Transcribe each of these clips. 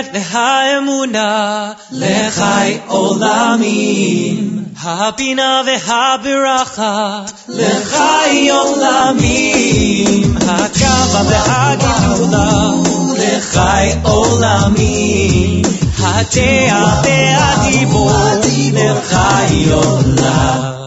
התפארת והאמונה לחי עולמים. הבינה והברכה לחי עולמים. הגאווה והגדולה לחי עולמים. הדעה והדיבור לחי עולמים.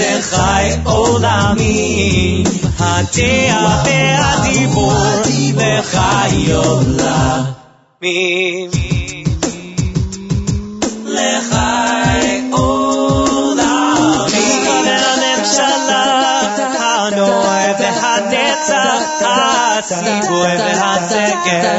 לחי עולמים הדעה והדיבור לחי עולמים לחי עולמים והממשלה הנוער והנצח הציווי והסגר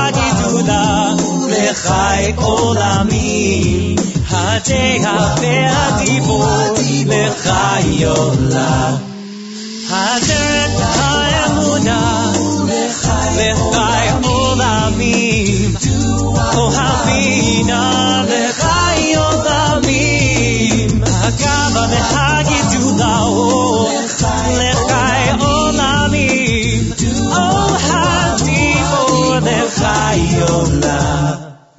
לחי עולמים הדעה והדיבור לחי עולם הדרך והאמונה לחי עולמים או הבינה לחי עולמים הגאווה והגדולה לחי עולמים או הדיבור לחי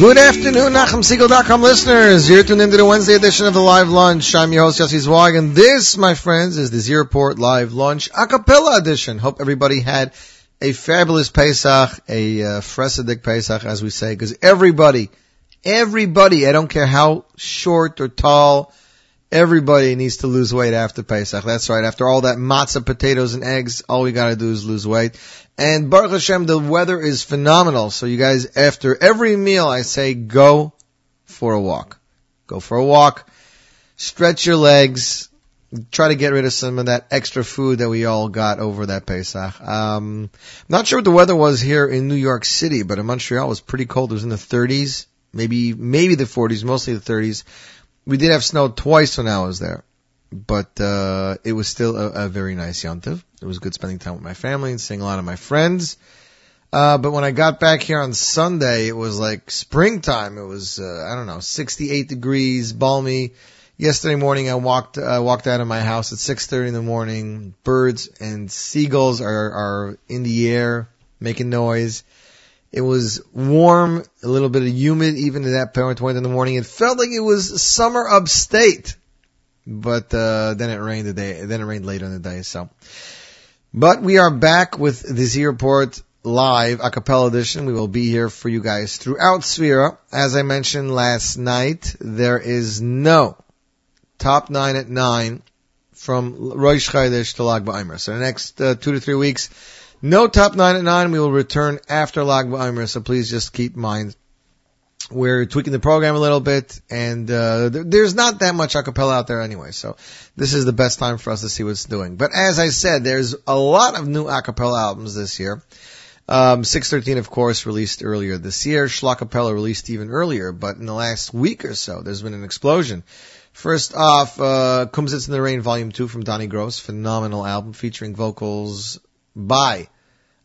Good afternoon, NachumSegal.com listeners. You're tuned into the Wednesday edition of the Live Lunch. I'm your host, Yossi Zweig, and this, my friends, is the Z Report Live Lunch a cappella edition. Hope everybody had a fabulous Pesach, a uh, Pesach, as we say, because everybody, everybody, I don't care how short or tall, everybody needs to lose weight after Pesach. That's right. After all that matzah, potatoes, and eggs, all we gotta do is lose weight. And Baruch Hashem, the weather is phenomenal. So you guys, after every meal, I say go for a walk. Go for a walk. Stretch your legs. Try to get rid of some of that extra food that we all got over that Pesach. Um, not sure what the weather was here in New York City, but in Montreal it was pretty cold. It was in the 30s, maybe, maybe the 40s, mostly the 30s. We did have snow twice when I was there, but, uh, it was still a, a very nice yontiv. It was good spending time with my family and seeing a lot of my friends. Uh, but when I got back here on Sunday, it was like springtime. It was, uh, I don't know, 68 degrees, balmy. Yesterday morning, I walked, uh, walked out of my house at 6.30 in the morning. Birds and seagulls are, are in the air, making noise. It was warm, a little bit of humid, even at that point in the morning. It felt like it was summer upstate. But, uh, then it rained the day, then it rained later in the day, so. But we are back with the Z Report live a cappella edition. We will be here for you guys throughout Sefira. As I mentioned last night, there is no top nine at nine from Rosh Chodesh to Lag BaOmer. So the next uh, two to three weeks, no top nine at nine. We will return after Lag BaOmer. So please just keep in mind we're tweaking the program a little bit, and uh, there's not that much acapella out there anyway. So this is the best time for us to see what's doing. But as I said, there's a lot of new acapella albums this year. Um, 613, of course, released earlier this year. Schlacapella released even earlier, but in the last week or so, there's been an explosion. First off, uh, It's in the Rain Volume 2 from Donnie Gross, phenomenal album featuring vocals by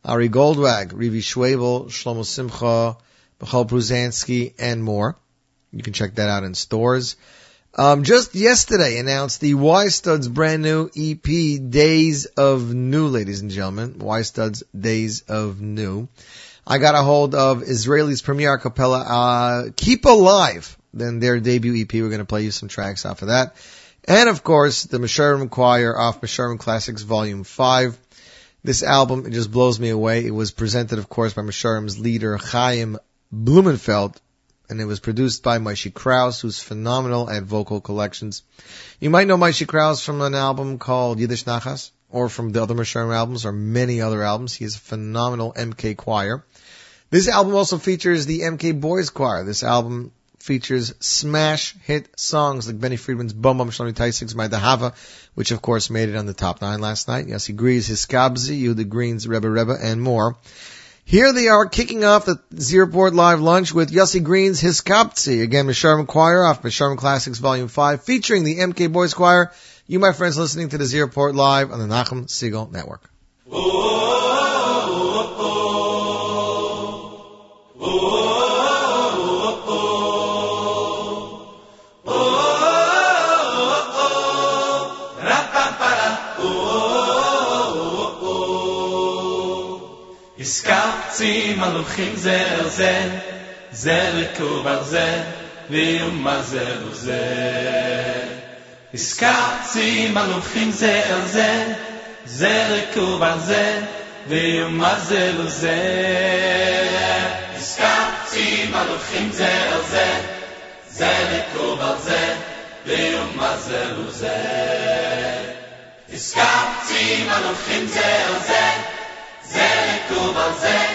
Ari Goldwag, Rivi Schwebel, Shlomo Simcha, Michal Bruzanski, and more. You can check that out in stores. Um, just yesterday announced the Y Studs brand new EP, Days of New, ladies and gentlemen. Y Studs Days of New. I got a hold of Israeli's premier capella, uh, KippaLive, then their debut EP. We're going to play you some tracks off of that. And of course, the Meshorerim Choir off Meshorerim Classics Volume 5. This album, it just blows me away. It was presented, of course, by Meshorerim's leader, Chaim Blumenfeld, and it was produced by Maishi Kraus, who's phenomenal at vocal collections. You might know Maishi Kraus from an album called Yiddish Nachas, or from the other Meshorerim albums, or many other albums. He is a phenomenal MK choir. This album also features the MK Boys Choir. This album features smash hit songs like Benny Friedman's Bum Bum Shlomi Taisig's My Dahava, which of course made it on the top nine last night. Yossi Green's, His Skabzi, Yehuda Green's Rebbe Rebbe, and more. Here they are kicking off the Z Report Live Lunch with Yossi Green's Hiskoptsi, again, Meshorerim Choir off Meshorerim Classics Volume 5, featuring the MK Boys Choir. You, my friends, listening to the Z Report Live on the Nachum Segal Network. Ooh. ויומה זה וזה. הסקפצי מלוכים זה אל זה, זה לקוב על זה, ויומה זה וזה. הסקפצי מלוכים זה אל זה, זה לקוב על זה, ויומה זה וזה. הסקפצי מלוכים זה אל זה, זה לקוב על זה,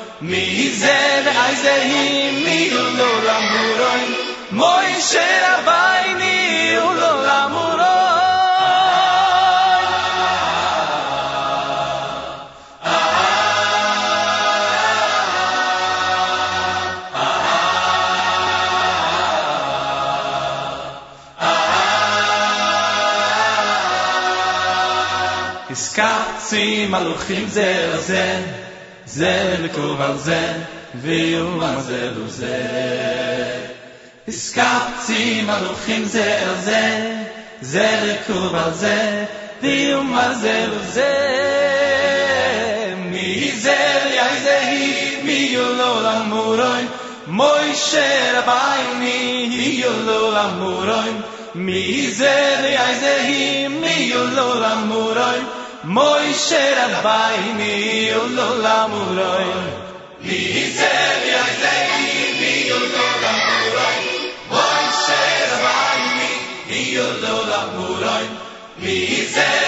Mizeh aizeh mi lo la muroy moy shera bayni lo la muroy Iskatsim zer zer לקוב על זה, ויאמר זה לו זה. הסקצי מלוכים זה על זה, זה לקוב על זה, ויאמר זה לו זה. מי זה יאי זה היא, מי יולו למורוי, מוישה רבייני, היא יולו למורוי. מי זה יאי זה היא, מי יולו למורוי, Moy shera bay mi, un lo lamuroy. Mi zeh yey zeh mi un toray. Moy shera bay mi, mi un lo lamuroy. Mi zeh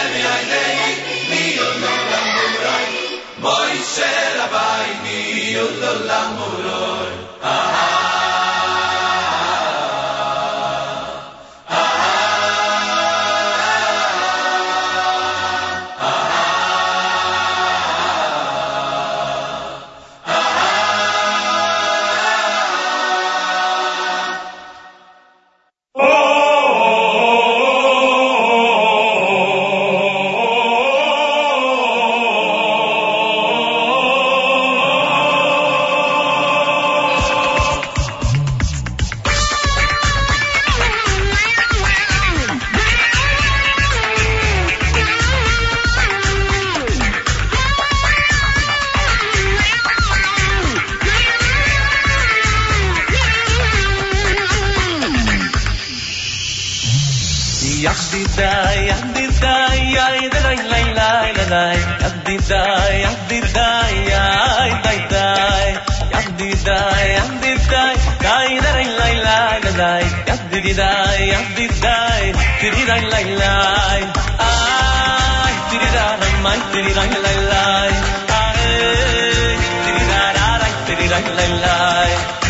lai ya di dai ya di dai di dai lai lai. Ai di dai mai di dai lai lai. Ai di dai ra ra di di dai lai lai.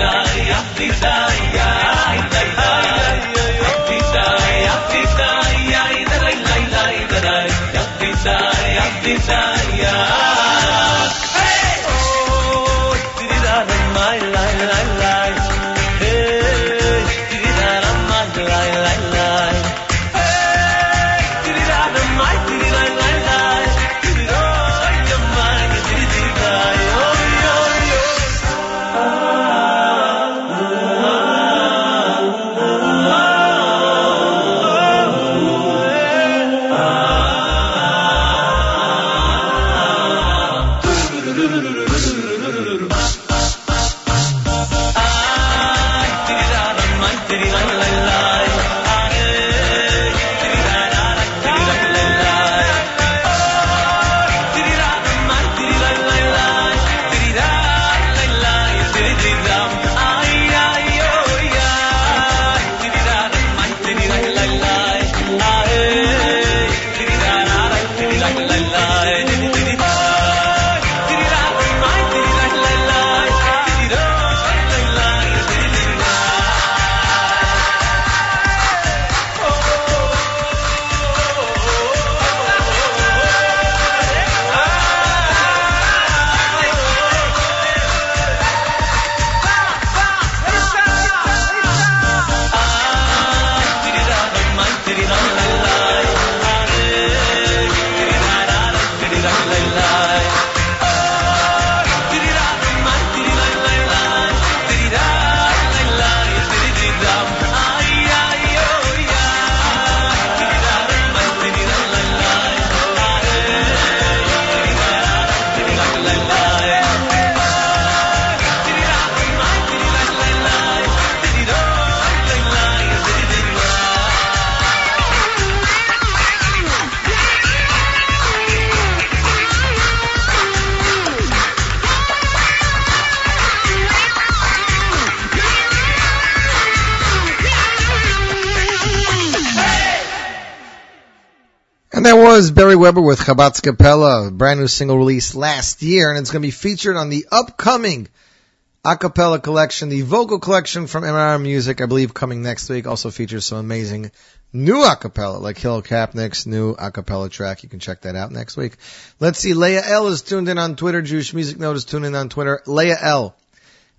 بداية بداية عيد بداية بداية عيد بداية بداية بداية was Barry Weber with Chabatz Capella, a brand new single released last year, and it's going to be featured on the upcoming a cappella collection, the vocal collection from MRR Music, I believe coming next week, also features some amazing new a cappella, like Hill Kapnick's new a cappella track. You can check that out next week. Let's see, Leah L is tuned in on Twitter, Jewish Music Note is tuned in on Twitter. Leah L,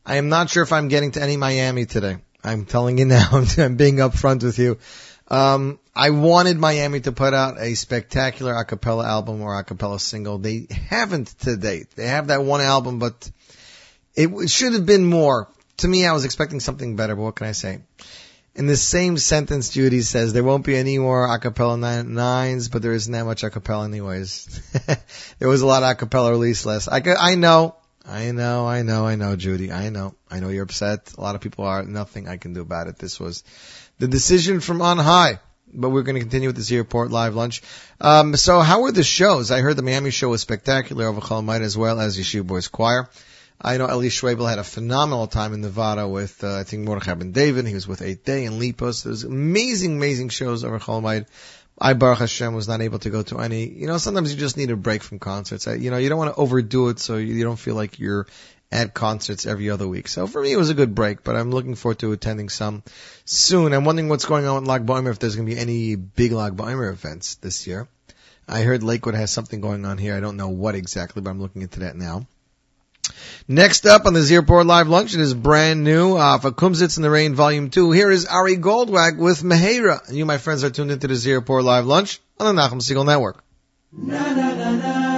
I am not sure if I'm getting to any Miami today. I'm telling you now, I'm being upfront with you. Um, I wanted Miami to put out a spectacular a cappella album or a cappella single. They haven't to date. They have that one album, but it should have been more. To me, I was expecting something better, but what can I say? In the same sentence, Judy says, there won't be any more a cappella nine, nines, but there isn't that much a cappella anyways. there was a lot of a cappella released last. I, I know, I know, I know, I know, Judy. I know. I know you're upset. A lot of people are. Nothing I can do about it. This was the decision from on high. But we're going to continue with this airport live lunch. Um, so how were the shows? I heard the Miami show was spectacular over Chol Hamoed as well as Yeshiva Boys Choir. I know Eli Schwebel had a phenomenal time in Nevada with, uh, I think Mordechai Ben David. He was with Eight Day and Lipos. There's amazing, amazing shows over Chol Hamoed. I, Baruch Hashem, was not able to go to any. You know, sometimes you just need a break from concerts. I, you know, you don't want to overdo it so you, you don't feel like you're at concerts every other week. So for me, it was a good break, but I'm looking forward to attending some soon. I'm wondering what's going on with Lag Baimer, if there's going to be any big Lag Baimer events this year. I heard Lakewood has something going on here. I don't know what exactly, but I'm looking into that now. Next up on the Z Report Live Lunch, it is brand new uh, for Kumsitz in the Rain Volume 2. Here is Ari Goldwag with Meheira. And you, my friends, are tuned into the Z Report Live Lunch on the Nachum Segal Network. Hoy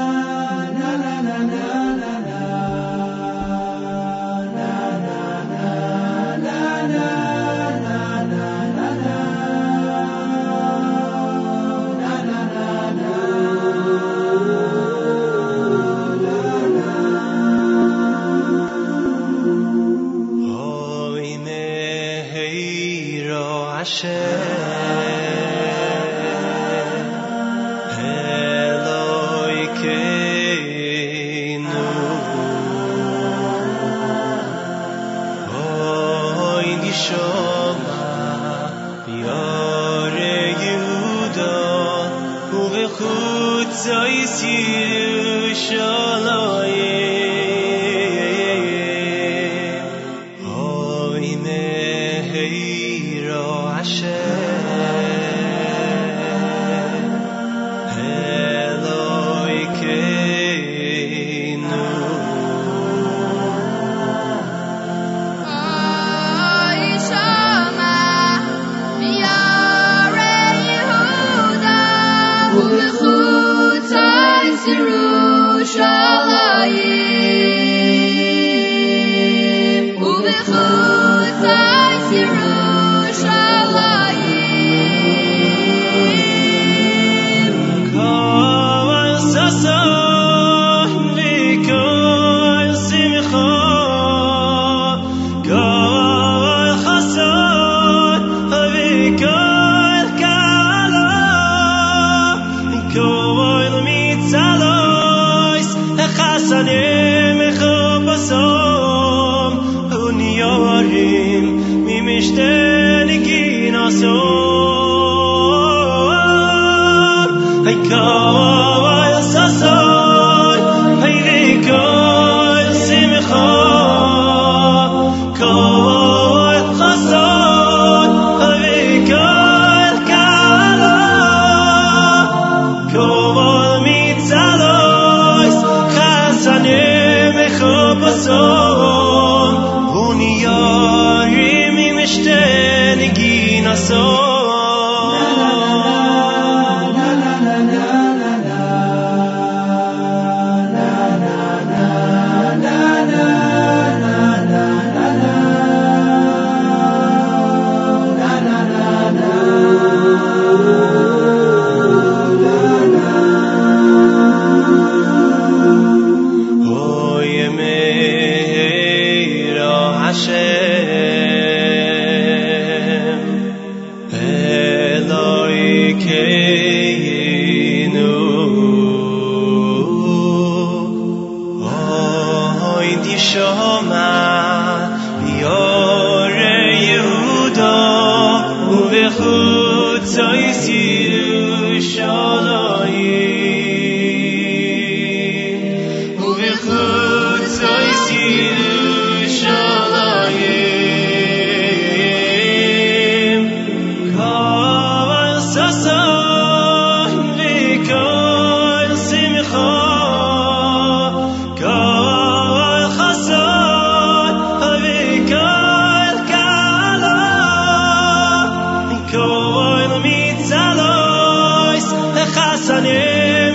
زن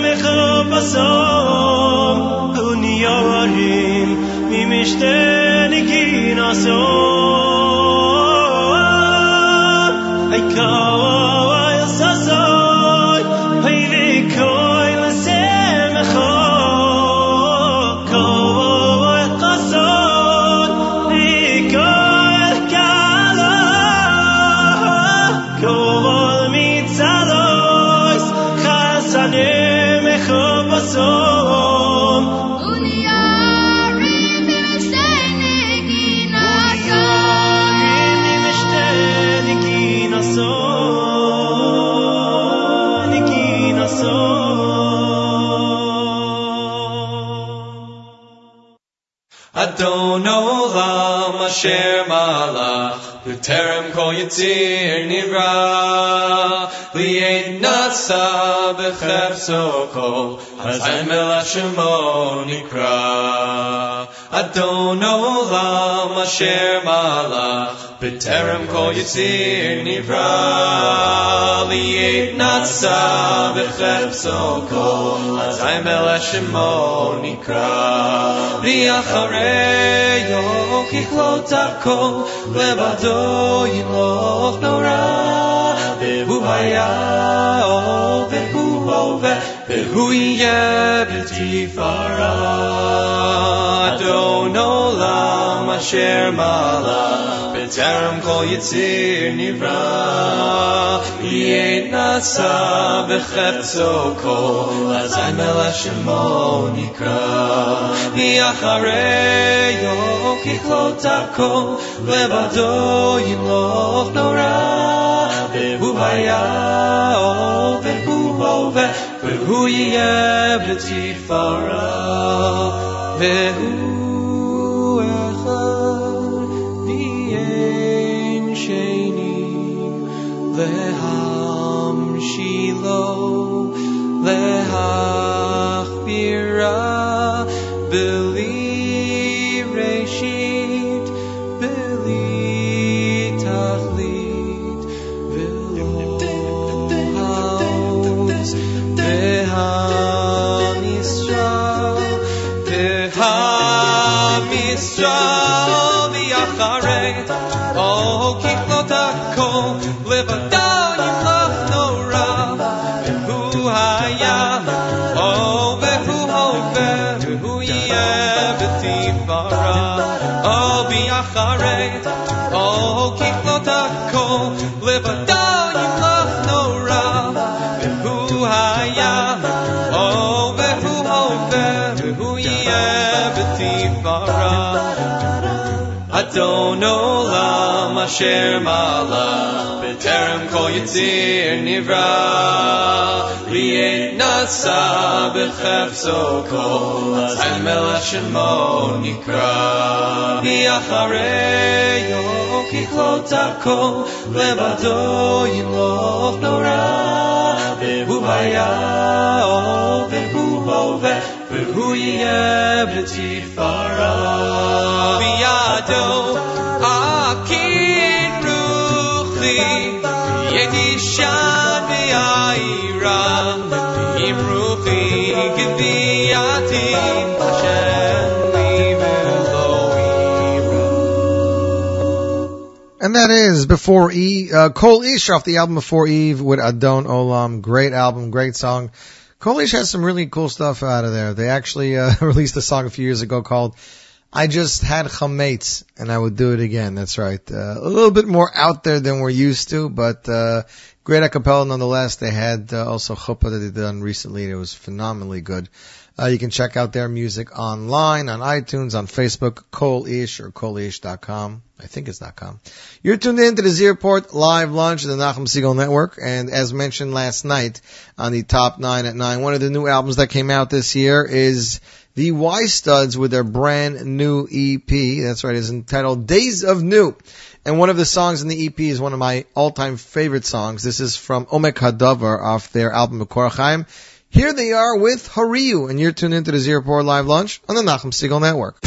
مخابسام دنیاریم میمیشتن گیناسام asher malach, v'terem kol yitzir nivra, li'ed nasa b'chepso kol, hazem el hashemo nikra. Adon olam asher malach, בטרם כל יציר נברא, ליעד נשא בחפצו כל, אזי מלך שמו נקרא. ואחריו ככלות הכל, לבדו ימלוך נורא, והוא היה והוא הווה, והוא יהיה בתפארה. אדון עולם אשר מלך, Terem kol yitzir nivra, yeit nasa v'chepso kol, azay melech shemo nikra. Miachareyo kichlot ako, levado yimloch nora, v'hu hayao v'hu hove, v'hu yeh b'tifara, v'hu asher malach beterem kol yitzir nivra liet nasa bechefso kol azan melech shemo nikra. Miachareyo kichlo tarko levado yimlov nora vehu haya vehu hove vehu yeh b'tifara biyado And that is before E, uh, Kol Ish off the album Before Eve with Adon Olam. Great album, great song. Kol Ish has some really cool stuff out of there. They actually uh, released a song a few years ago called I Just Had Chametz and I Would Do It Again. That's right. Uh, a little bit more out there than we're used to, but uh, great a cappella nonetheless. They had uh, also Chuppah that they done recently. It was phenomenally good. Uh, you can check out their music online, on iTunes, on Facebook, Kol Ish or KolIsh.com. I think it's .com. You're tuned in to the Z Report live lunch the Nachum Segal Network, and as mentioned last night on the top nine at nine, one of the new albums that came out this year is the Y Studs with their brand new EP. That's right, it's entitled Days of New. And one of the songs in the EP is one of my all-time favorite songs. This is from Omek Hadavar off their album Korachayim. Here they are with Hariyu, and you're tuned into the Z Report live lunch on the Nachum Segal Network.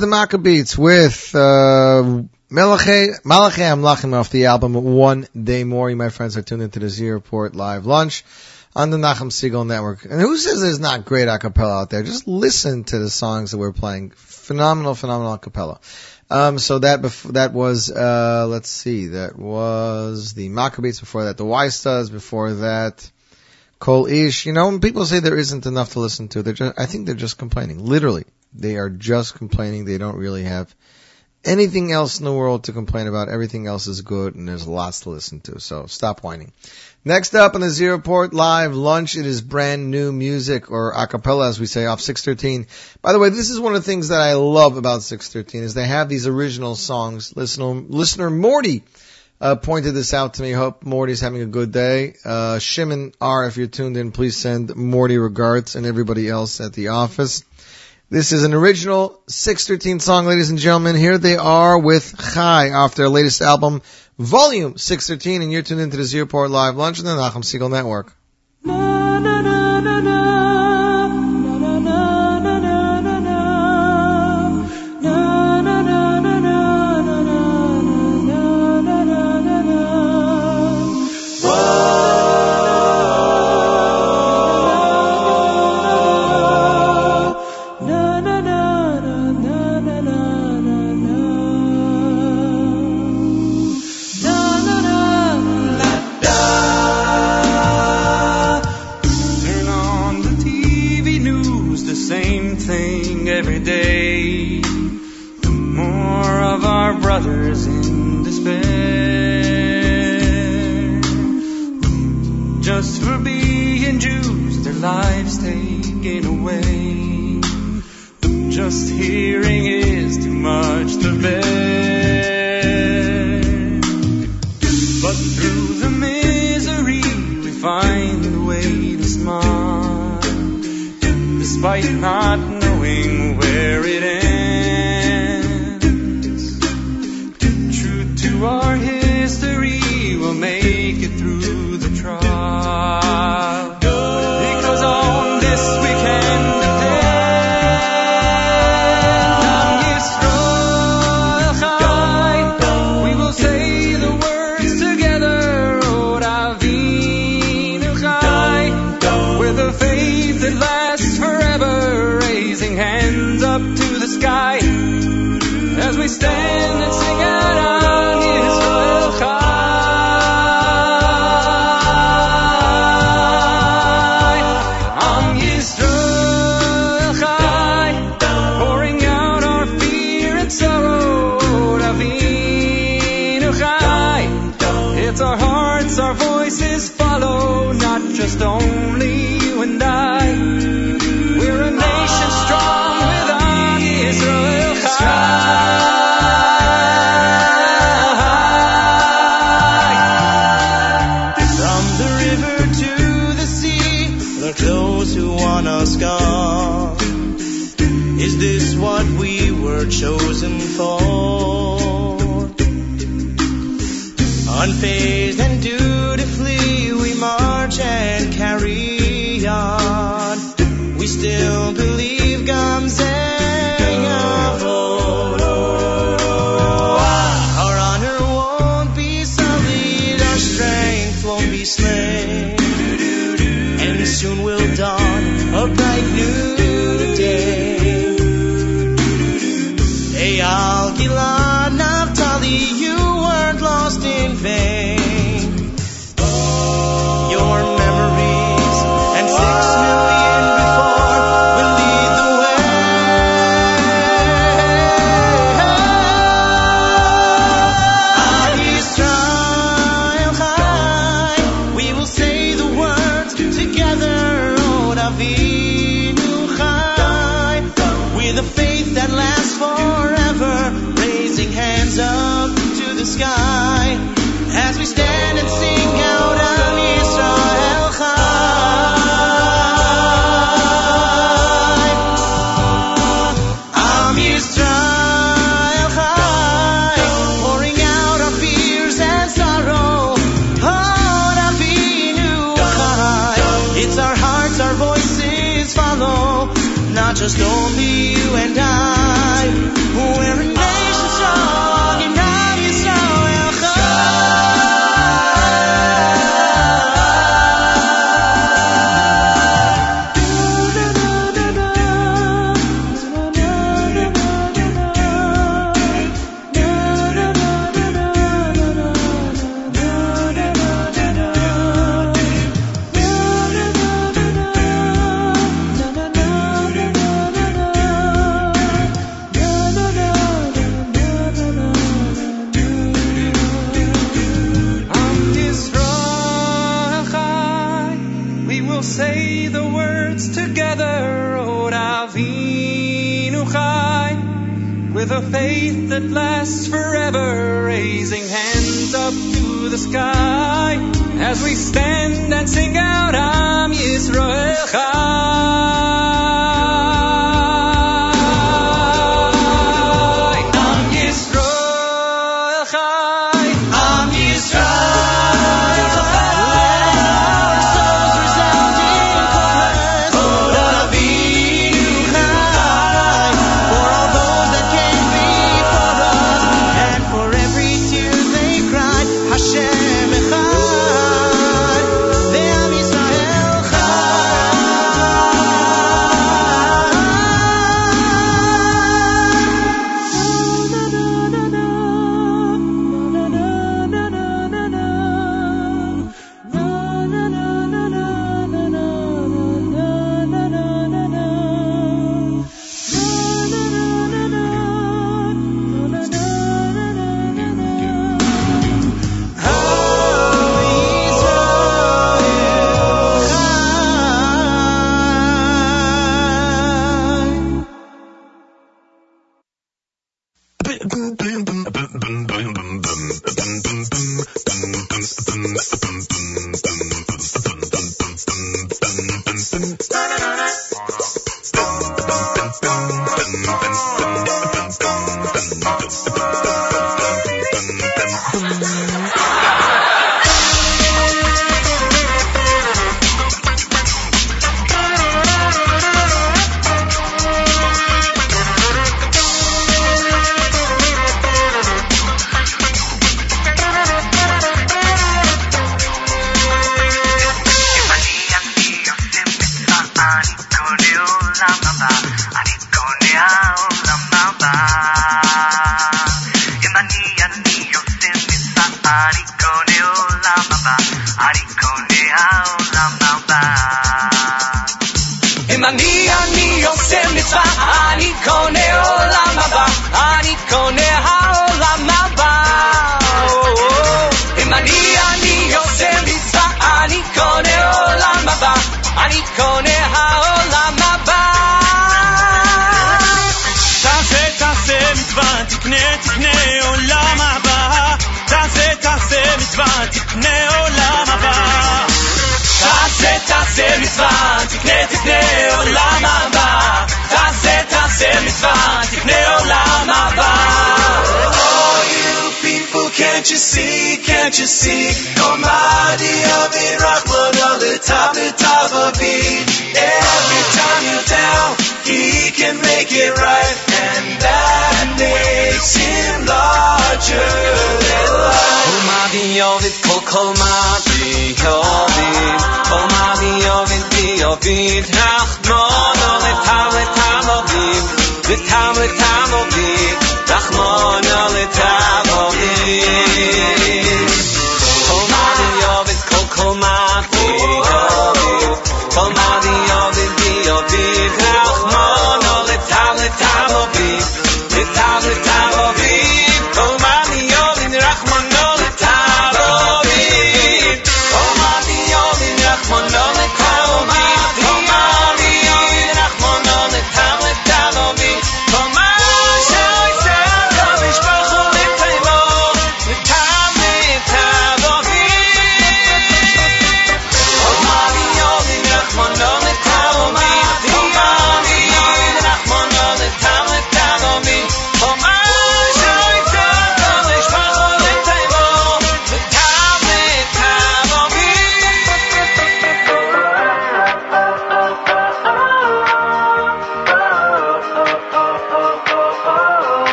The Maccabees with uh, Malachi, Amlachim off the album One Day More. You, my friends, are tuned into the Z Report live lunch on the Nachum Segal Network. And who says there's not great a cappella out there? Just listen to the songs that we're playing. Phenomenal, phenomenal a cappella. Um, so that bef- that was uh, let's see, that was the Maccabees before that, the Weistas before that. Kol Ish. You know, when people say there isn't enough to listen to, they're just, I think they're just complaining. Literally. They are just complaining. They don't really have anything else in the world to complain about. Everything else is good and there's lots to listen to. So stop whining. Next up on the Z Report Live lunch, it is brand new music or a cappella as we say off 613. By the way, this is one of the things that I love about 613 is they have these original songs. Listener, listener Morty uh, pointed this out to me. Hope Morty's having a good day. Uh, Shimon R, if you're tuned in, please send Morty regards and everybody else at the office. This is an original 613 song, ladies and gentlemen. Here they are with Chai off their latest album, Volume 613, and you're tuned into the Z Report Live Lunch on the Nachum Segal Network. Whoa.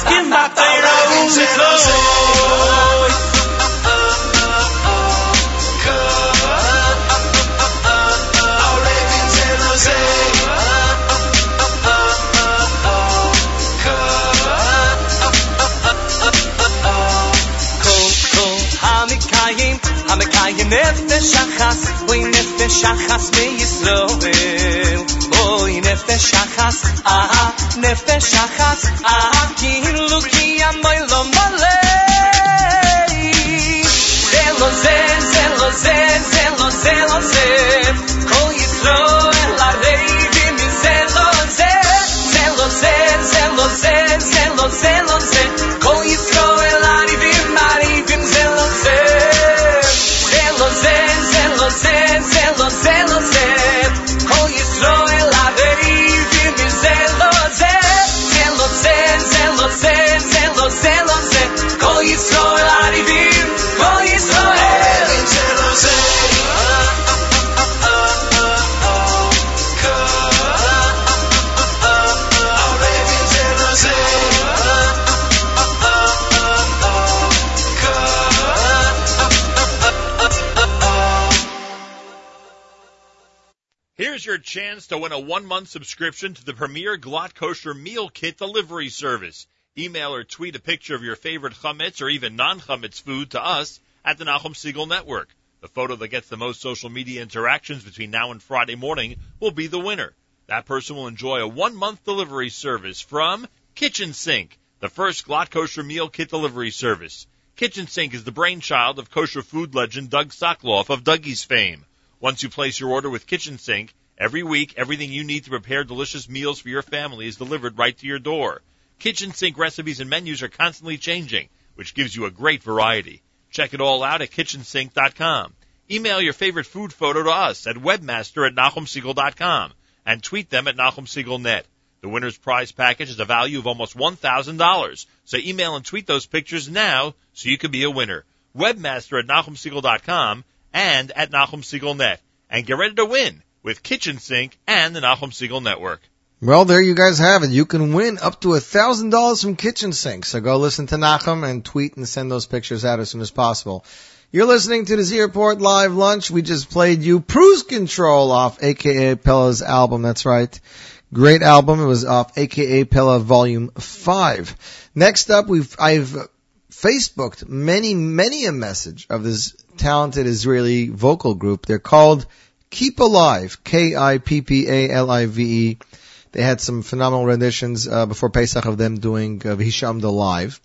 Skin batej rabuny kloj המקיים נפש אחס, אוי נפש אחס מישראל זוהי נפש אחת, אה, נפש אחת, אה, כאילו כי המוי לא מלא. זה לא זה, זה לא זה, זה לא זה, לא זה. To win a one month subscription to the premier Glatt Kosher Meal Kit delivery service. Email or tweet a picture of your favorite chametz or even non chametz food to us at the Nachum Segal Network. The photo that gets the most social media interactions between now and Friday morning will be the winner. That person will enjoy a one month delivery service from Kitchen Sink, the first Glatt Kosher Meal Kit delivery service. Kitchen Sink is the brainchild of kosher food legend Doug Sokloff of Dougie's fame. Once you place your order with Kitchen Sink, every week everything you need to prepare delicious meals for your family is delivered right to your door. Kitchen Sink recipes and menus are constantly changing, which gives you a great variety. Check it all out at kitchensink.com. Email your favorite food photo to us at webmaster at nachumsegal.com and tweet them at nachumsegalnet. The winner's prize package has a value of almost $1,000. So email and tweet those pictures now so you can be a winner. Webmaster at NachumSegal.com and at NachumSegalNet. And get ready to win with Kitchen Sink and the Nachum Segal Network. Well, there you guys have it. You can win up to a thousand dollars from Kitchen Sink. So go listen to Nachum and tweet and send those pictures out as soon as possible. You're listening to the Z Report Live Lunch. We just played you Cruise Control off AKA Pella's album. That's right. Great album. It was off AKA Pella Volume 5. Next up, we've, I've Facebooked many, many a message of this talented Israeli vocal group. They're called KippaLive. K-I-P-P-A-L-I-V-E. They had some phenomenal renditions uh, before Pesach of them doing uh, V'hishamda live.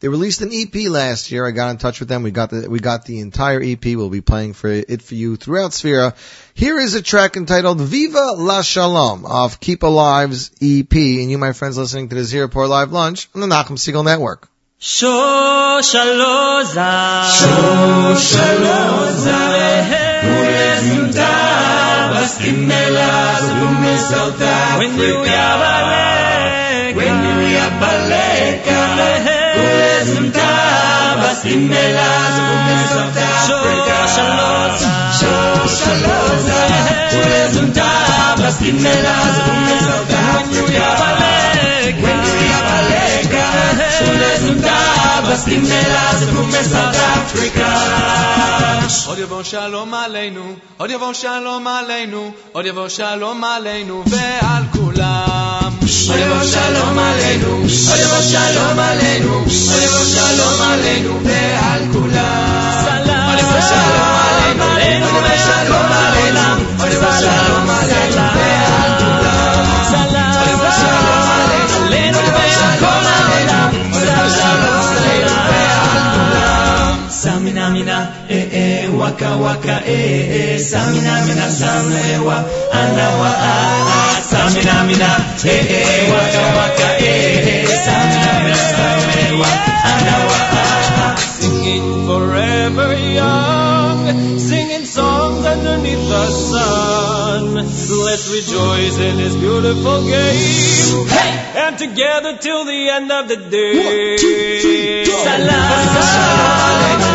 They released an EP last year. I got in touch with them. We got the we got the entire EP. We'll be playing for it for you throughout Sefira. Here is a track entitled "Viva La Shalom" of KippaLive's EP. And you, my friends, listening to the Z Report Live Lunch on the Nachum Segal Network. Shoshaloza Shoshaloza Ulezunta Bastimela Zume South When you yabalek When you yabalek Ulezunta Bastimela Zume South Africa. Shoshaloza Shoshaloza Ulezunta Bastimela Zume South Africa. When you yabalek Ulezunta Bastimela Zume South Africa עוד יבוא שלום עלינו, עוד יבוא שלום עלינו, עוד יבוא שלום עלינו ועל כולם. עוד יבוא שלום עלינו, עוד יבוא שלום עלינו, עוד יבוא שלום עלינו ועל כולם. עוד יבוא שלום עלינו, עוד יבוא שלום עלינו, עוד יבוא שלום עלינו ועל כולם. Samina mina eh eh waka waka eh eh samina mina samlewa anawa ah ah samina mina eh eh waka waka eh eh samina mina samlewa anawa ah ah Singing forever young, singing songs underneath the sun. Let's rejoice in this beautiful game. Hey! And together till the end of the day. Salam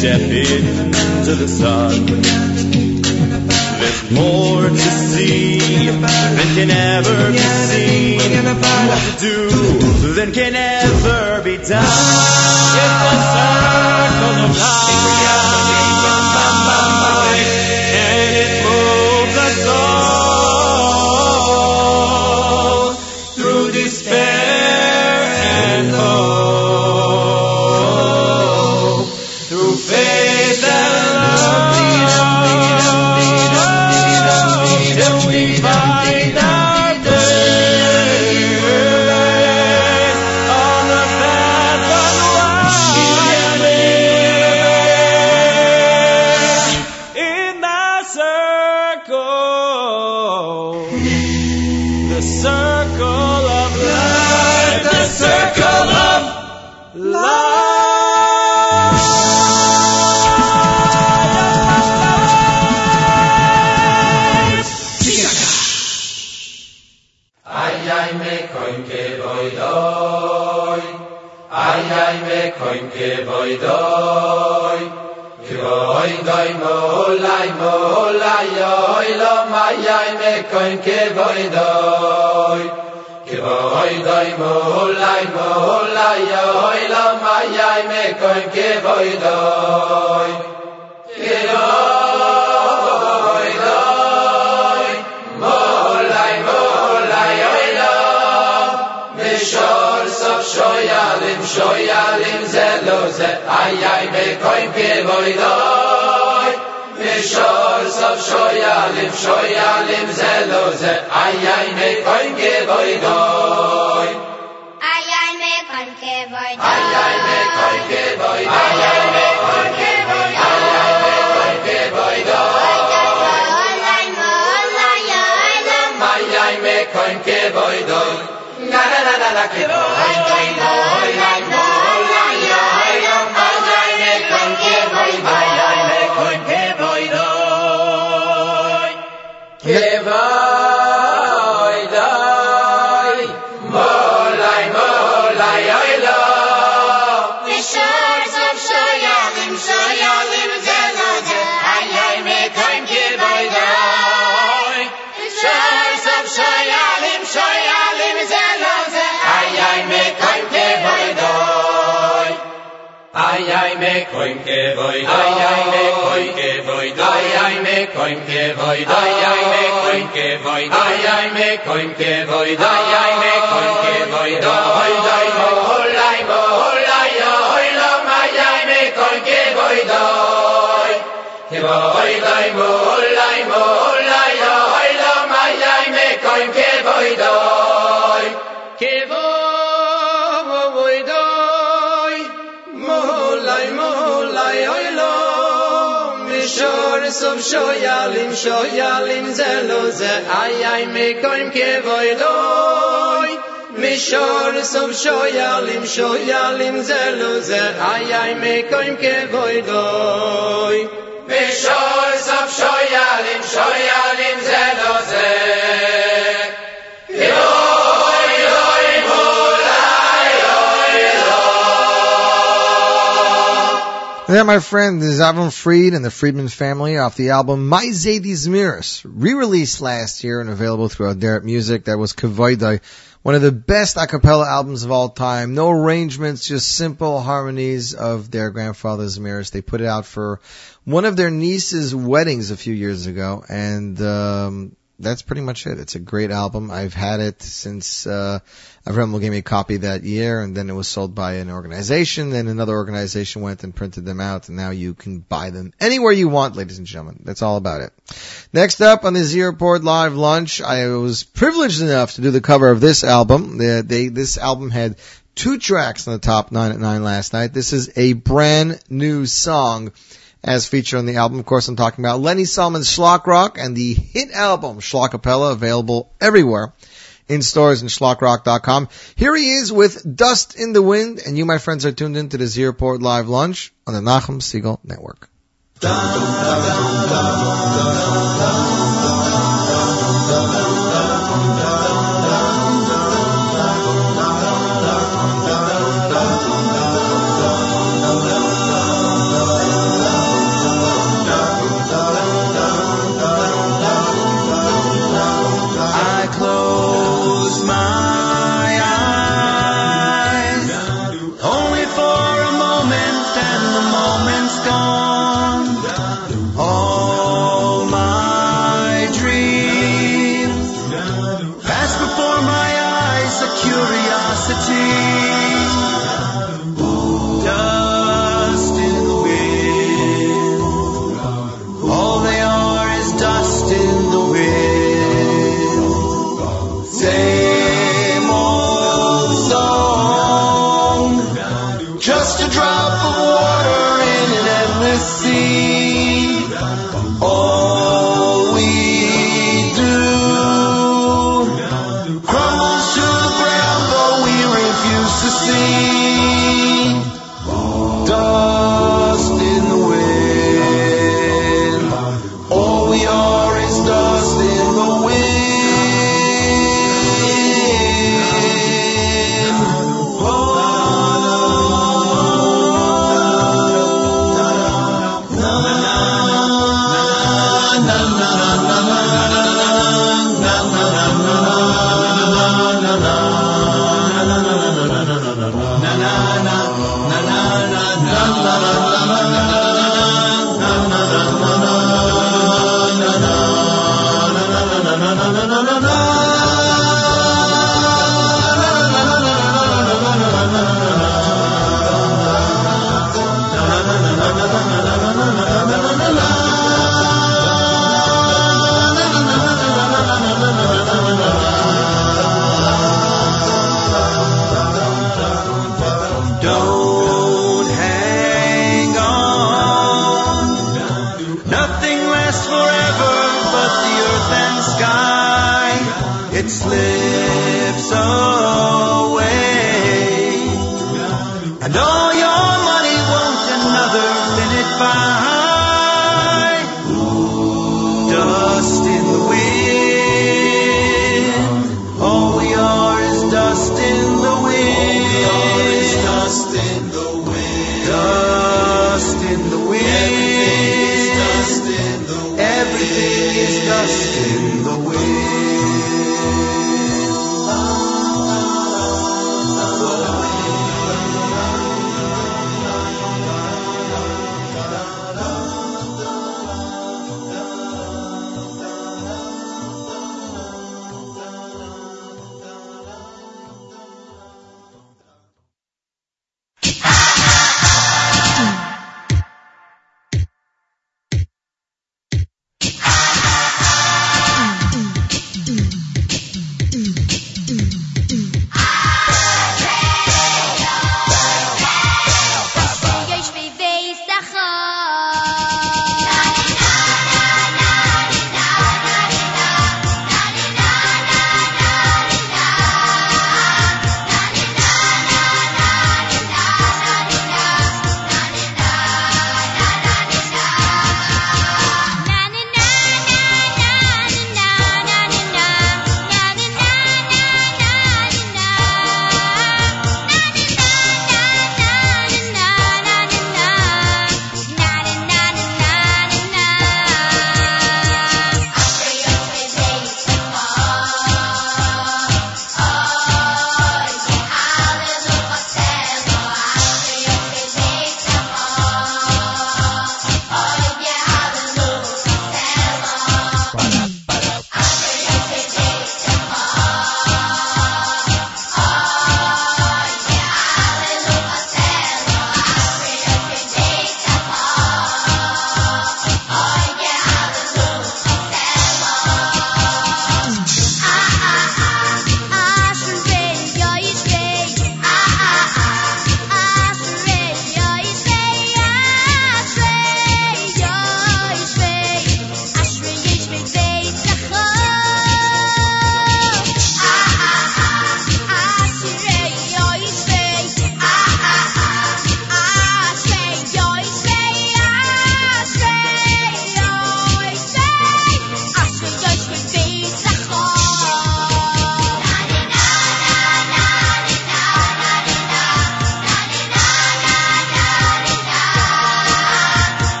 step into the sun. There's more to see than can ever be seen. More to do than can ever be done. It's the circle of life, koim ke voy da ay me koim ke da ay da mo hol ay mo hol ay yo hoy lo ma ay me koim ke voy da ke voy da mo hol ay mo hol ay yo hoy lo ma ay me koim ke da sum shoyalim shoyalim זה לא זה, ay ay me כבוי ke voy lo mi shor זה shoyalim shoyalim איי איי מקוים ay ay me koim ke voy זה לא זה, shoyalim shoyalim Then, my friend, is Avram Fried and the Friedman family off the album My Zadie Zmiris, re-released last year and available through Aderet Music. That was Kavoidai, one of the best a cappella albums of all time. No arrangements, just simple harmonies of their grandfather's Zmiris. They put it out for one of their niece's weddings a few years ago, and um, that's pretty much it. It's a great album. I've had it since uh, gave me a copy that year, and then it was sold by an organization. Then another organization went and printed them out, and now you can buy them anywhere you want, ladies and gentlemen. That's all about it. Next up on the Z Report Live Lunch, I was privileged enough to do the cover of this album. They, this album had two tracks on the top nine at nine last night. This is a brand new song as featured on the album. Of course, I'm talking about Lenny Solomon's Shlock Rock and the hit album Shlockapella, available everywhere in stores and shlockrock.com. Here he is with Dust in the Wind, and you, my friends, are tuned into the Z Report Live Lunch on the Nachum Segal Network.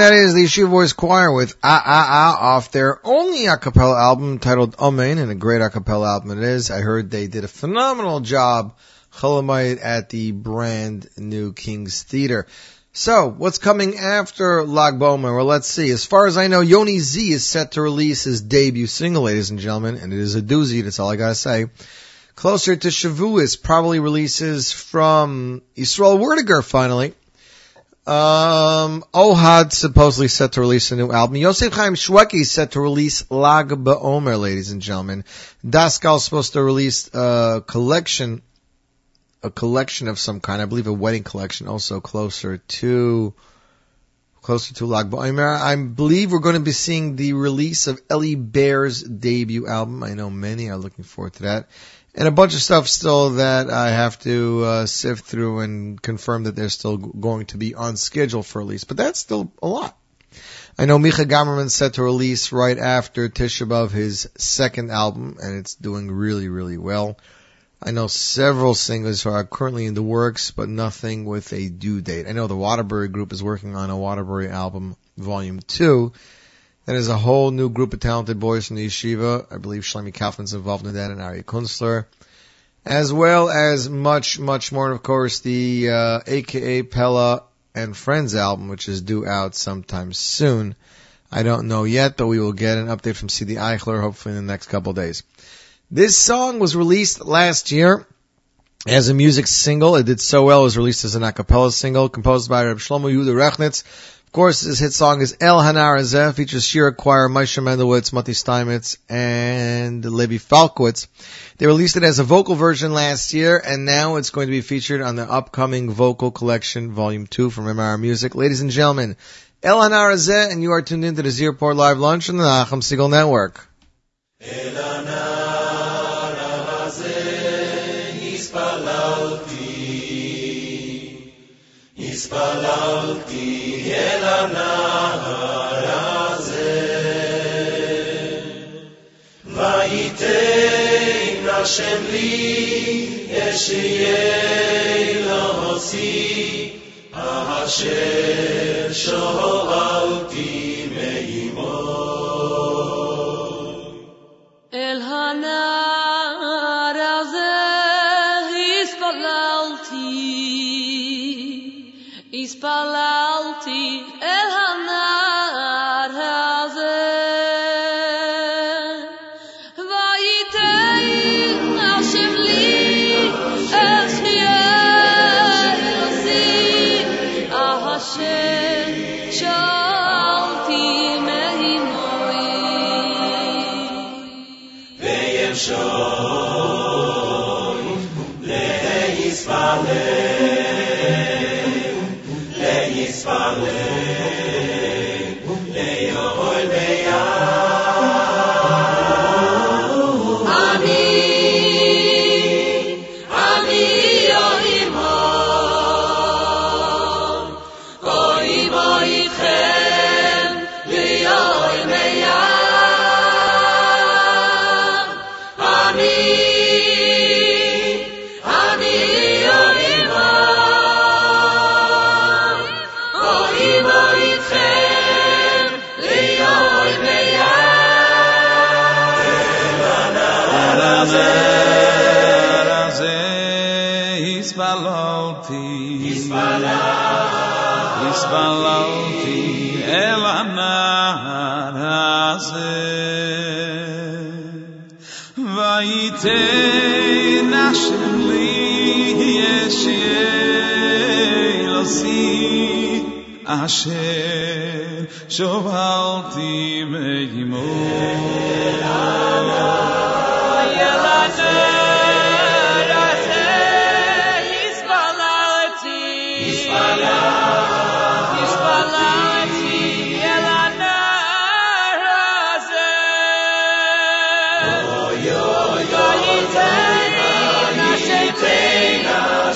That is the Yeshiva Boys Choir with Ah Ah Ah off their only a cappella album titled Amen, and a great a cappella album it is. I heard they did a phenomenal job, Chol Hamoed, at the brand new King's Theater. So, what's coming after Lag BaOmer? Well, let's see. As far as I know, Yoni Z is set to release his debut single, ladies and gentlemen, and it is a doozy, that's all I gotta say. Closer to Shavuos probably releases from Yisrael Werdiger finally. Um, Ohad supposedly set to release a new album. Yosef Chaim Shweki set to release Lag BaOmer, ladies and gentlemen. Daskal is supposed to release a collection, a collection of some kind. I believe a wedding collection, also closer to, closer to Lag BaOmer. I believe we're going to be seeing the release of Ellie Bear's debut album. I know many are looking forward to that and a bunch of stuff still that I have to uh, sift through and confirm that they're still going to be on schedule for release. But that's still a lot. I know Micha Gamerman set to release right after Tisha B'Av his second album, and it's doing really, really well. I know several singles are currently in the works, but nothing with a due date. I know the Waterbury Group is working on a Waterbury album, Volume 2, then there's a whole new group of talented boys from the yeshiva. I believe Shlomi Kaufman's involved in that and Ari Kunstler. As well as much, much more. And of course, the uh, AKA Pella and Friends album, which is due out sometime soon. I don't know yet, but we will get an update from CD Eichler hopefully in the next couple days. This song was released last year as a music single. It did so well. It was released as an a cappella single composed by Reb Shlomo Yehuda Rechnitz. Of course, his hit song is El Hanarazeh, features Shira Choir, Moshe Mendelowitz, Mati Steinmetz, and Levi Falkowitz. They released it as a vocal version last year, and now it's going to be featured on the upcoming Vocal Collection Volume 2 from MR Music. Ladies and gentlemen, El Hanarazeh, and you are tuned into the Z Report Live Lunch on the Nachum Segal Network. אל הנהר הזה, וייתן השם לי אשיי להוציא, אשר שאלתי מעמו. אל הנער הספללתי אל הנער הזה וייתן השם לי ישיה לסי אשר שובלתי מעמו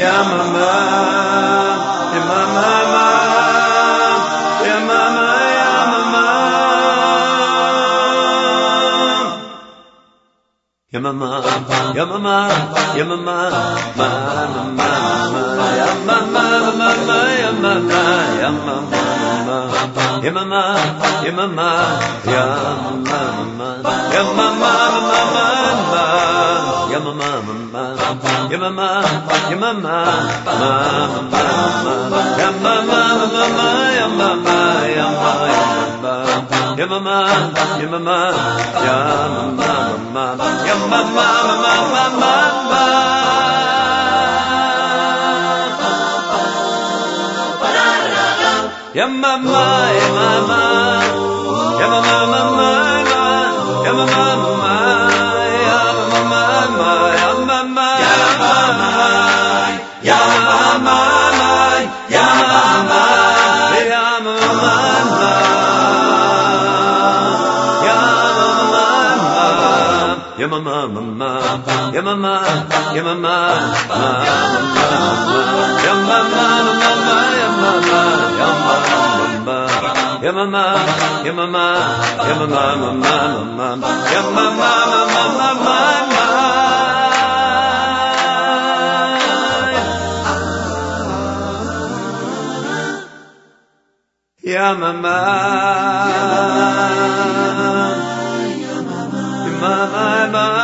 Yamama, Yamama, Yamama, Ma, Ma, Ma, Ma, Yamama, Mama, Yamama, Yamama, Yamama, Yamama, Yamama, Yamama, Mama, Yamama, Mama, Yamama, Yamama, Ma, Ma, Yamama, Mama, Yamama, Yamama, Yamama, Yamama, Yamama, Mama, Yamama, Mama, Mama, Yamama, Yamama, Yamama, Mama, Yamama, Mama, Yamama, Yamama, Mama, Yamama, Yamama, Yamama, Mama, Yamama, Yamama, Yamama, Yamama, Yamama, Mama, Yamama, Mama, Mama, Yamama, Yamama,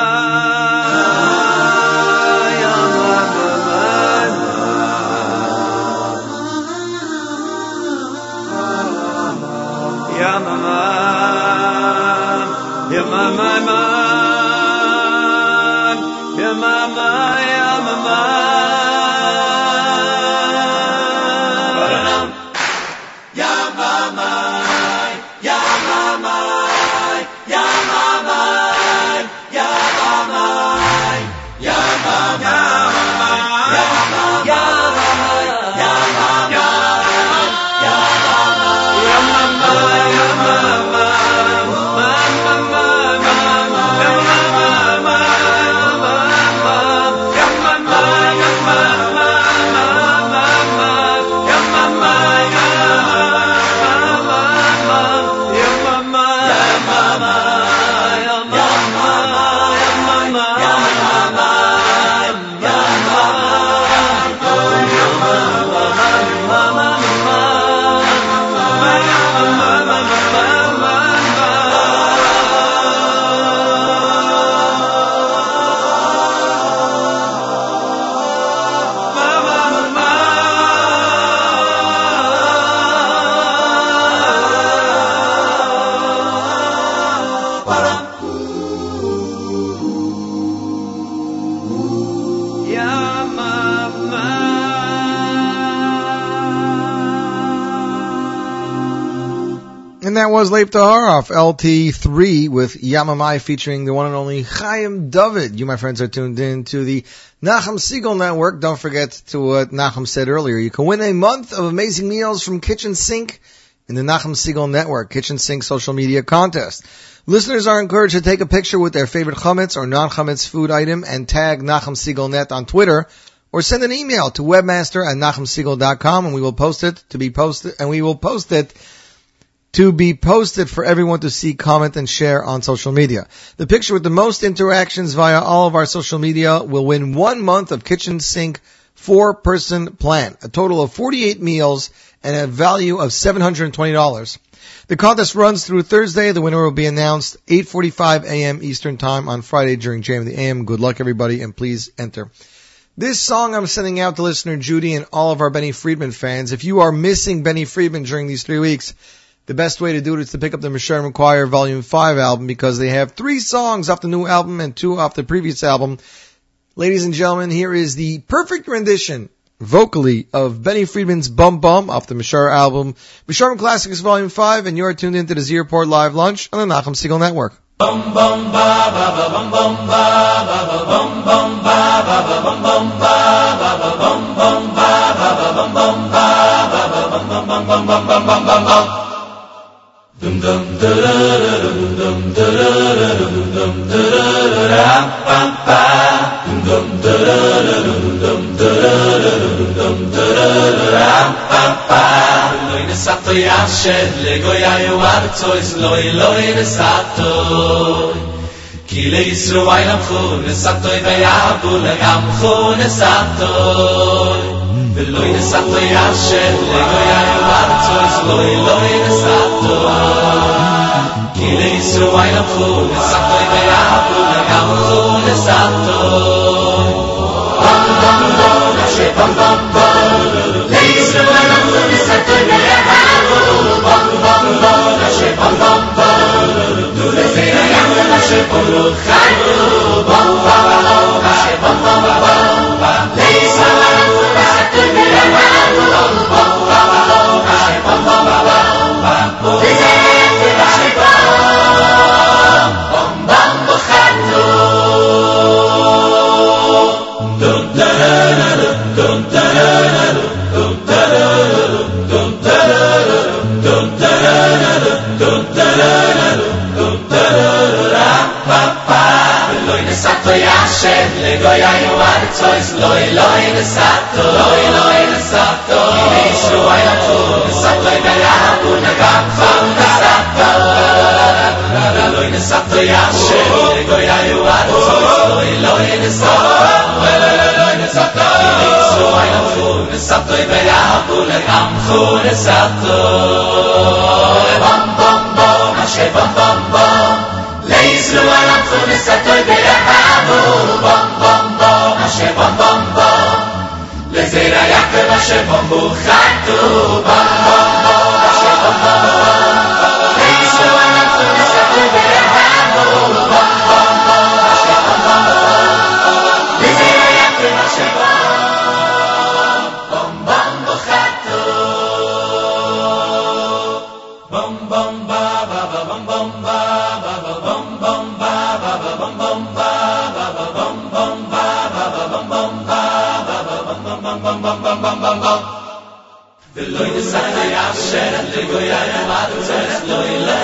was Lev Tahor off LT3 with Yamamai featuring the one and only Chaim David. You, my friends, are tuned in to the Nachum Segal Network. Don't forget to what Nachum said earlier. You can win a month of amazing meals from Kitchen Sink in the Nachum Segal Network Kitchen Sink social media contest. Listeners are encouraged to take a picture with their favorite chametz or non-chametz food item and tag Nachum Segal Net on Twitter or send an email to webmaster at nachumsegal.com and we will post it to be posted and we will post it to be posted for everyone to see, comment, and share on social media. The picture with the most interactions via all of our social media will win one month of kitchen sink four person plan, a total of 48 meals and a value of $720. The contest runs through Thursday. The winner will be announced 8:45 a.m. Eastern Time on Friday during JM the AM. Good luck, everybody, and please enter. This song I'm sending out to listener Judy and all of our Benny Friedman fans. If you are missing Benny Friedman during these three weeks, the best way to do it is to pick up the Meshorerim Choir Volume 5 album because they have three songs off the new album and two off the previous album. Ladies and gentlemen, here is the perfect rendition vocally of Benny Friedman's Bum Bum off the Mishar album, Meshorerim Classics Volume 5, and you are tuned into the Z Report Live Lunch on the Nachum Segal Network. Bum bum ba ba ba bum bum ba ba ba bum bum ba ba ba bum bum ba ba ba bum bum ba ba ba bum bum ba ba ba bum bum bum bum bum bum bum bum dum dum da la la dum dum da la la dum dum da la la ra pa pa dum dum da la la dum dum da la la dum dum da la la ra pa pa loy ne sato ya shed le goya ya yo war loy loy ne sato ki le isro vai na khun sato ya bu gam khun ne sato ולוי נסעתו יאשר, לגוי הימרצו, אז לוי לוי נסעתו. כי לאיסו וי נפו, נסעתו את היעבו, נגעו לו נסעתו. פעם פעם פעם, נשא פעם פעם פעם, לאיסו וי נפו, נסעתו את היעבו, פעם פעם פעם, נשא פעם פעם פעם, דו לפי היעבו, נשא פעם פעם פעם, פעם פעם נשא פעם yashem legoy ayu artsois loi loi nesato. Loi loi nesato. Yisru ayatu nesato yayabu nagam cham nesato. Loi nesato yashem legoy ayu artsois loi loi nesato. Loi nesato. Yisru ayatu nesato yayabu nagam cham nesato. Bam bam bam Hashem bam bam bam Islu Arap kılırsa tövbe rahabu Bom bom bom aşe bom bom bom Lezera yakın aşe bom bu Bom bom bom lo in sai na ya shera le go ya na ma tu zera lo in la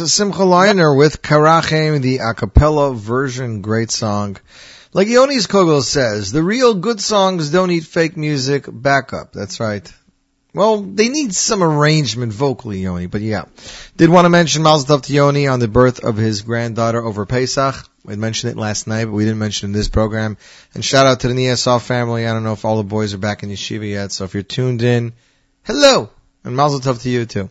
was Simcha Leiner with Karachem, the a cappella version, great song. Like Yonis Kogel says, the real good songs don't need fake music backup. That's right. Well, they need some arrangement vocally, Yoni, but yeah. Did want to mention Mazel Tov to Yoni on the birth of his granddaughter over Pesach. We mentioned it last night, but we didn't mention it in this program. And shout out to the Niasov family. I don't know if all the boys are back in yeshiva yet, so if you're tuned in, hello! And Mazel Tov to you too.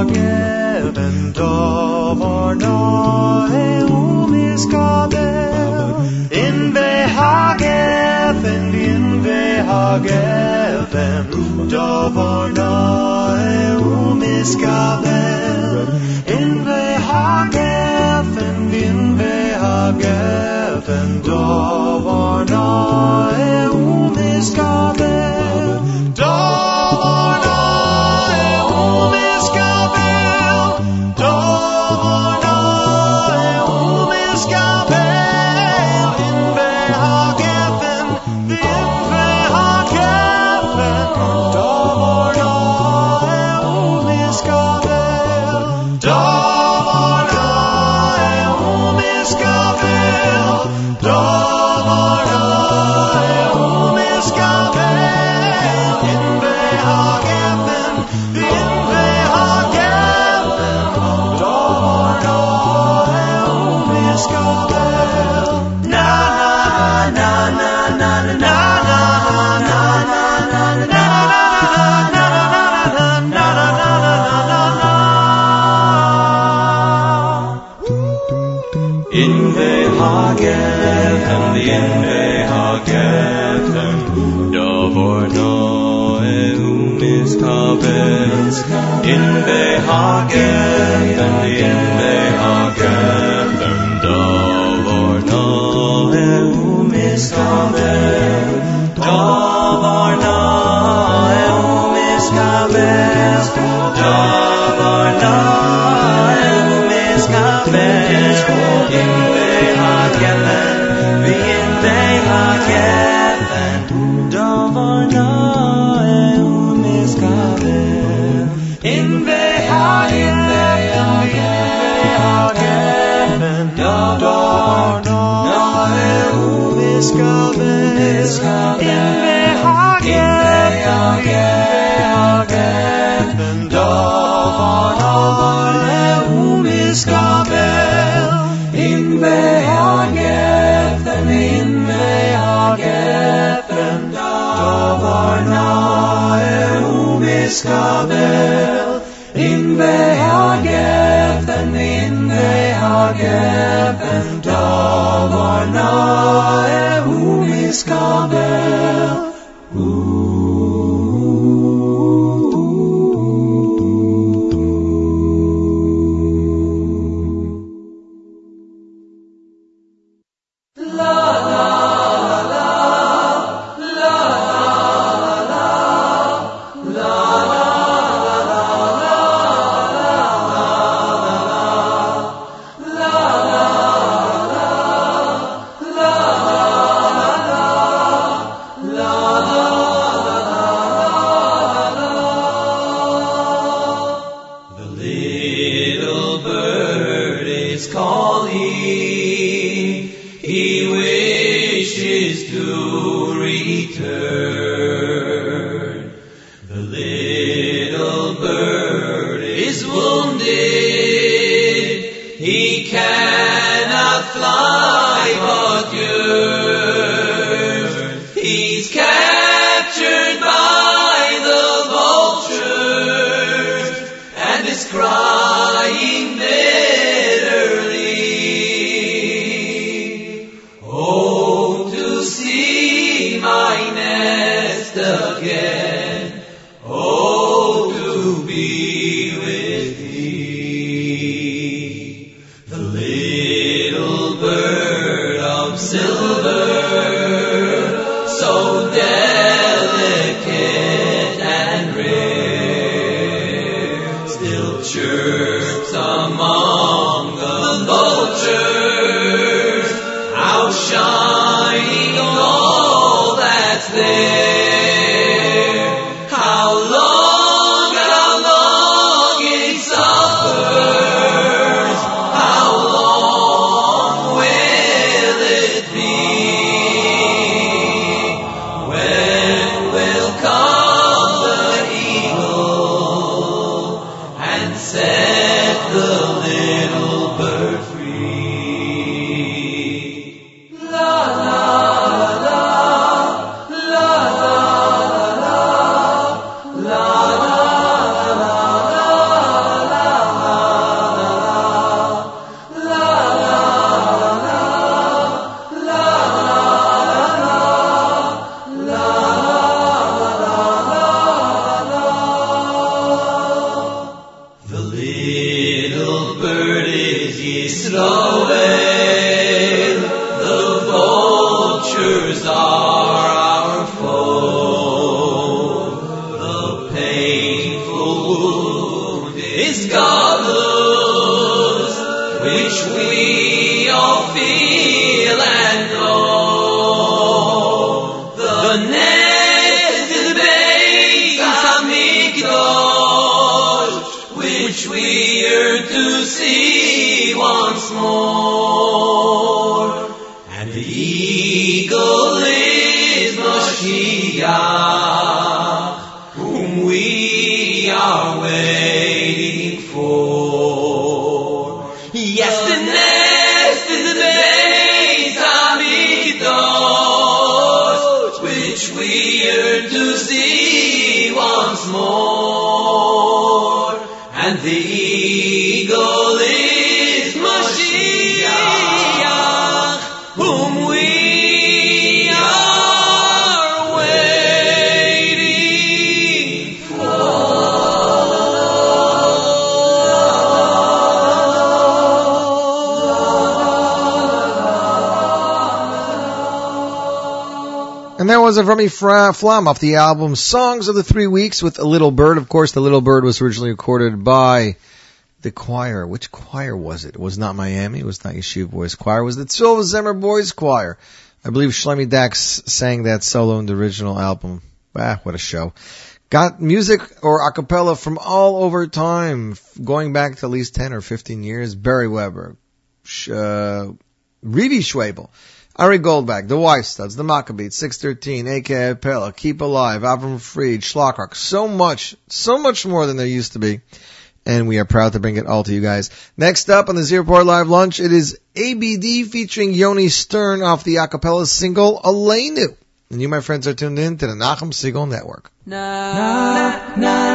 forgiven dover neue umgabe in behageven in behageven dover neue umgabe in behageven in behageven dover neue umgabe again. Israel, in the are given, in they are given, Davar Naehum Iskabel. Remy Fra- Flam off the album Songs of the Three Weeks with A Little Bird. Of course, The Little Bird was originally recorded by the choir. Which choir was it? It was not Miami. It was not Yeshiva Boys Choir. It was the Tzlil V'Zemer Boys Choir. I believe Shlomi Dax sang that solo in the original album. Ah, what a show. Got music or a cappella from all over time, going back to at least 10 or 15 years. Barry Weber, Sh- uh, Schwebel, Ari Goldwag, The Y-Studs, The Maccabees, 613, aka Pella, KippaLive, Avram Fried, Shlock Rock, so much, so much more than there used to be. And we are proud to bring it all to you guys. Next up on the Zero Live Lunch, it is ABD featuring Yoni Stern off the acapella single Aleinu. And you, my friends, are tuned in to the Nachum Segal Network. Aleinu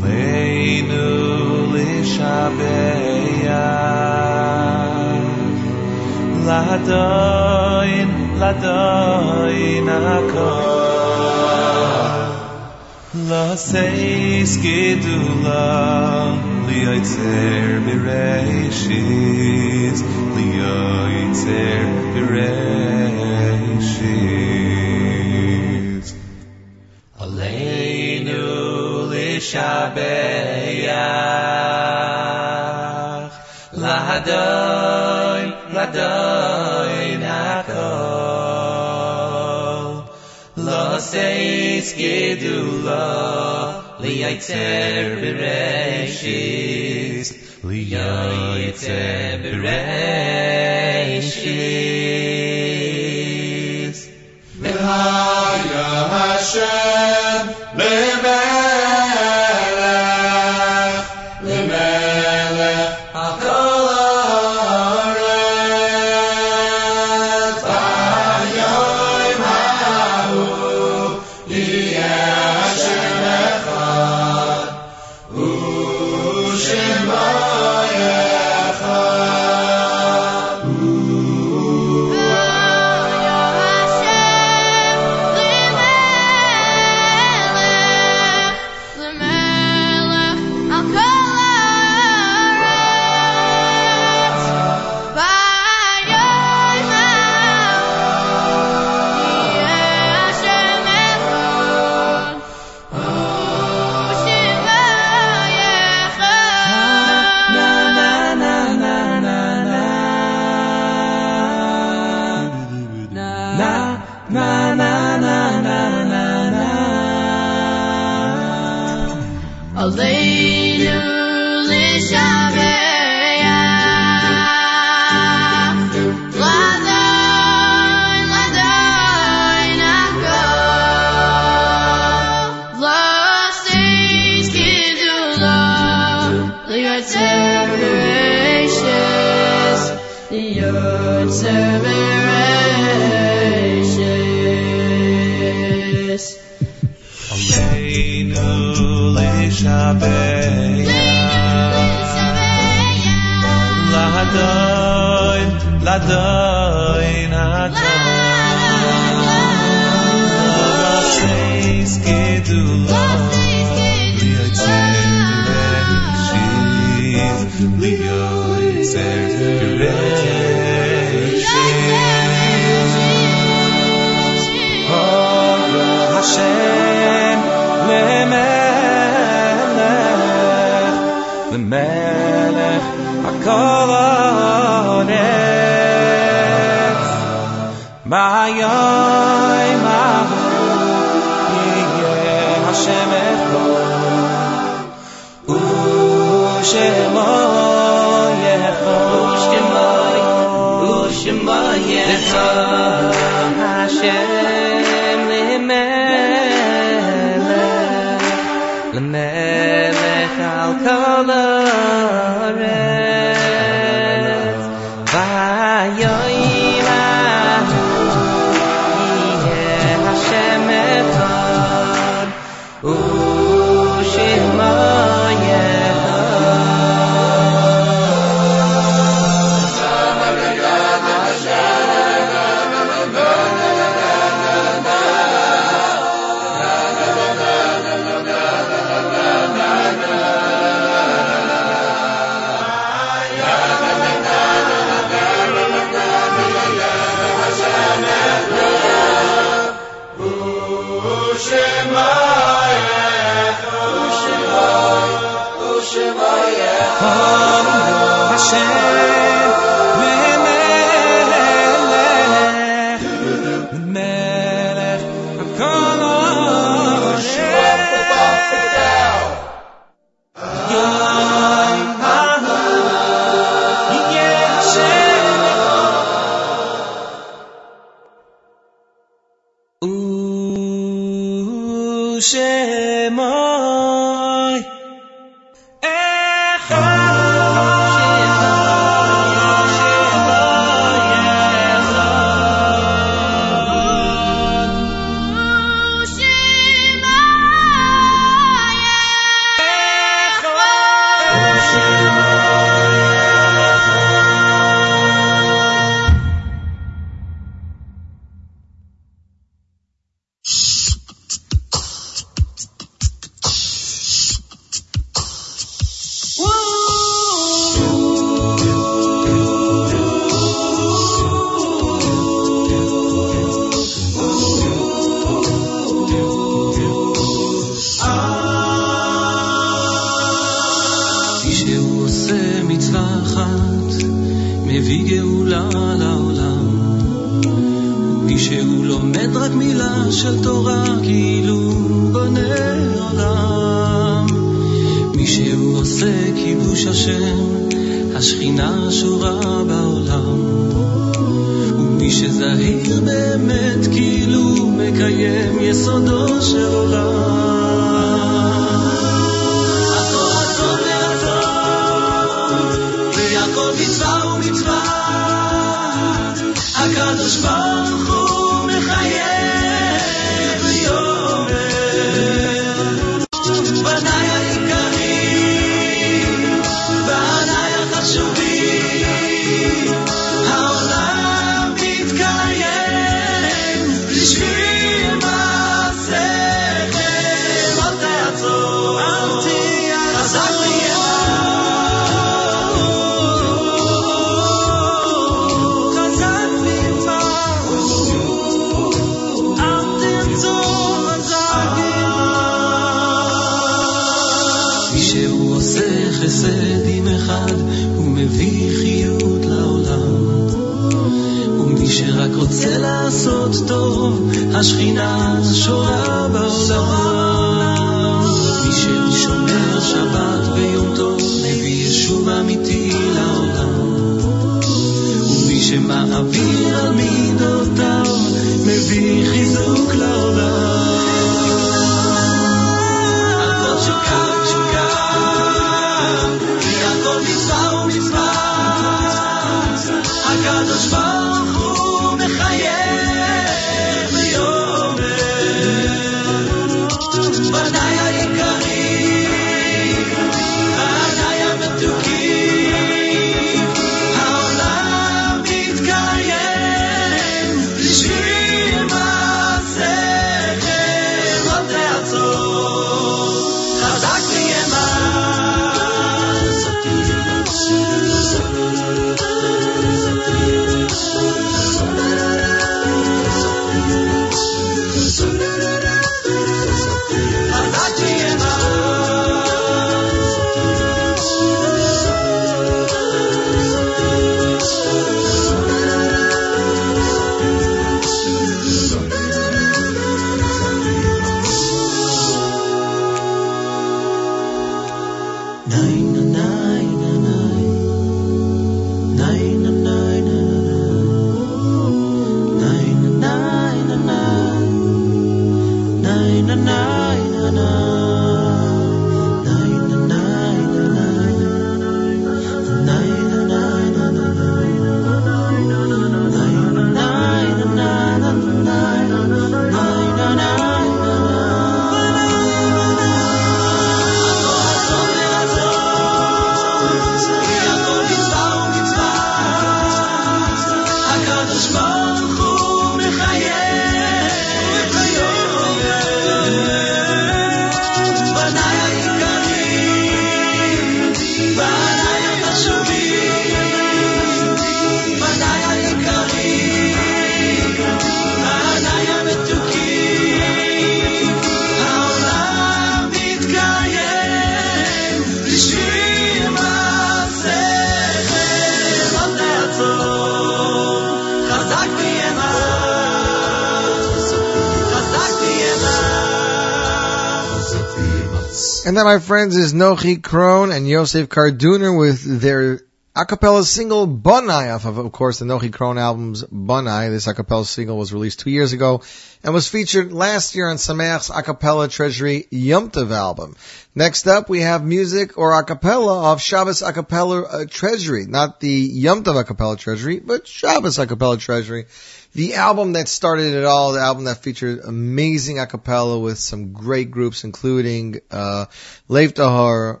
And that, my friends, is Nochi Krohn and Yosef Karduner with their a cappella single Bunai off of, of course, the Nochi Krohn album's Bunai. This a cappella single was released two years ago and was featured last year on Sameach's a cappella treasury Yom album. Next up, we have music or a cappella of Shabbos a cappella uh, treasury, not the Yom a cappella treasury, but Shabbos a cappella treasury. The album that started it all, the album that featured amazing a cappella with some great groups, including uh, Leif um,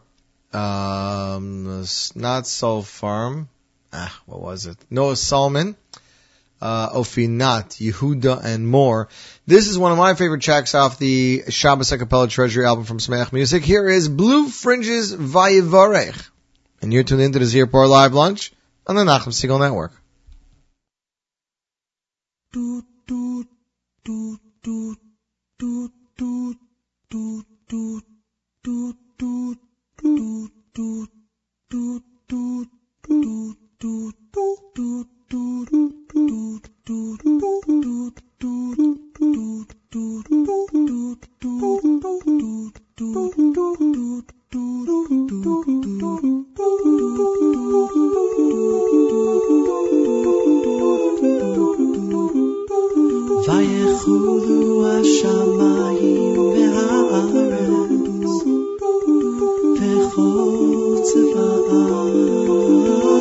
not Soul Farm, ah, what was it? Noah Solomon, uh, Ofinat, Yehuda, and more. This is one of my favorite tracks off the Shabbos a cappella treasury album from Sameach Music. Here is Blue Fringes Vayivarech. And you're tuned into the Z Report Live Lunch on the Nachum Segal Network. Chutz of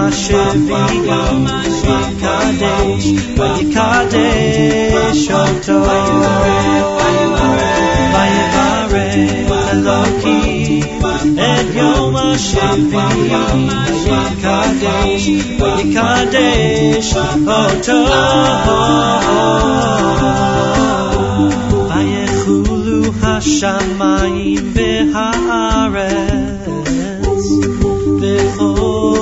את יום השביעי ויקדש ויקדש אותו ויברך אלוקים את יום Vayikadesh, Vayikadesh, Oto. Vayechulu Hashamayim v'haaretz,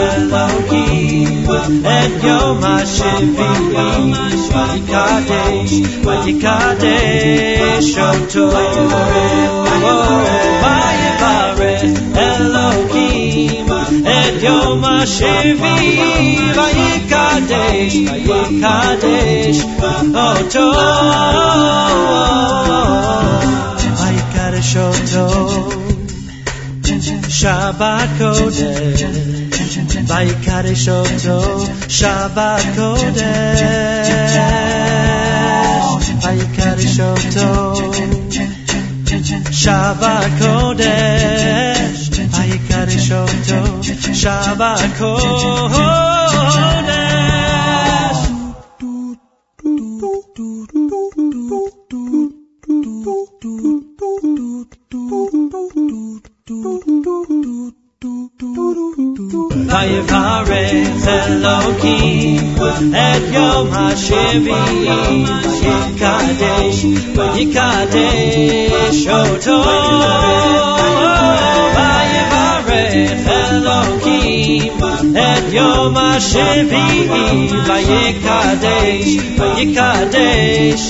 Elokim et yom hashvi, vayikadesh, vayikadesh oto, vayivarech Elokim et yom oto, vayikadesh oto. Shabbat Kodesh, Vayikadesh Oto, Shabbat Kodesh, Vayikadesh Oto, Shabbat Kodesh, Vayikadesh Oto, Shabbat Kodesh. Elokim et Yom HaShivi Vayikadesh Vayikadesh Oto. Vayivarech Elokim et Yom HaShivi Vayikadesh Vayikadesh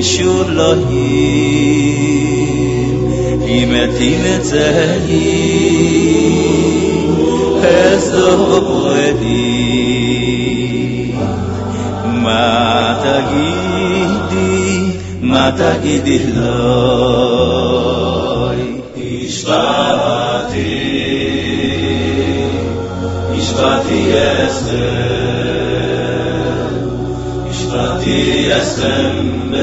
בנויס ירישו אלוהים, אם אתים את זה אסדו פרדי. מה תגידי, מה תגידי לו, השבעתי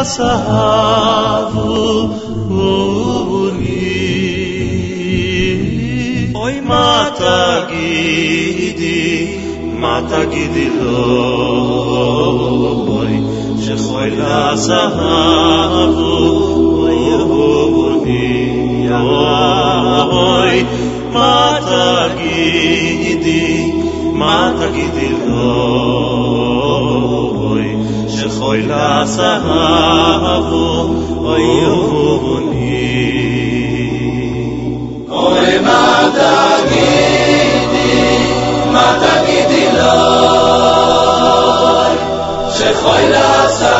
passado por mim. Oi, mata guide, mata guide loi, je foi la sahavo, oi, mata guide, mata guide loi. שכוי לעשה אהבו, אוי יבוני. אוי, מה תגידי, מה תגידי לו, שכוי לעשה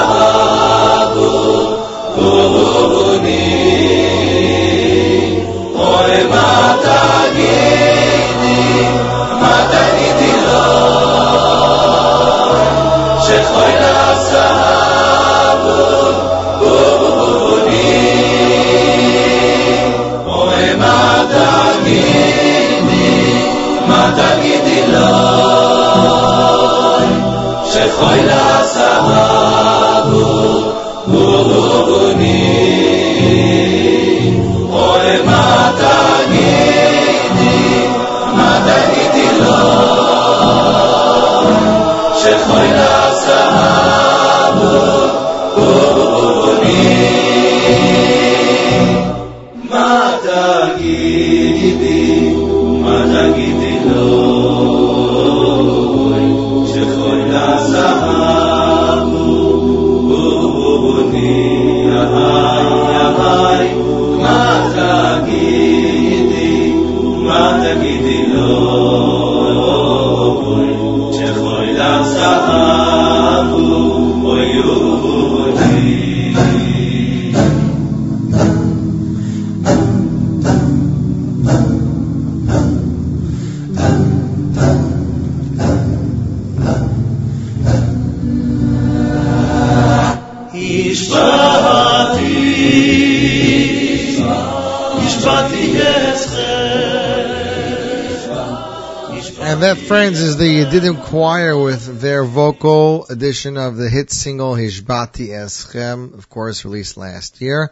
That, friends, is the Yedidim Choir with their vocal edition of the hit single Hishbati Eschem, of course, released last year.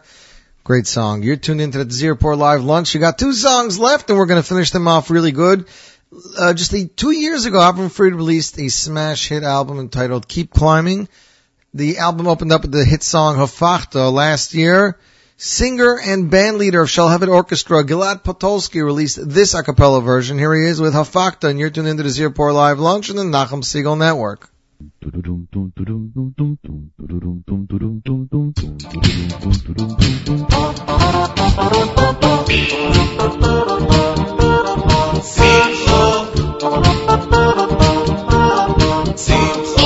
Great song. You're tuned into the Z Report Live Lunch. You got two songs left, and we're going to finish them off really good. Uh, just the, two years ago, Avram Fried released a smash hit album entitled Keep Climbing. The album opened up with the hit song Hafachta last year. Singer and band leader of Shalhevet Orchestra, Gilad Potolsky, released this a cappella version. Here he is with Hafachta, and you're tuned into the Z Report Live Lunch on the Nachum Segal Network. Mispedi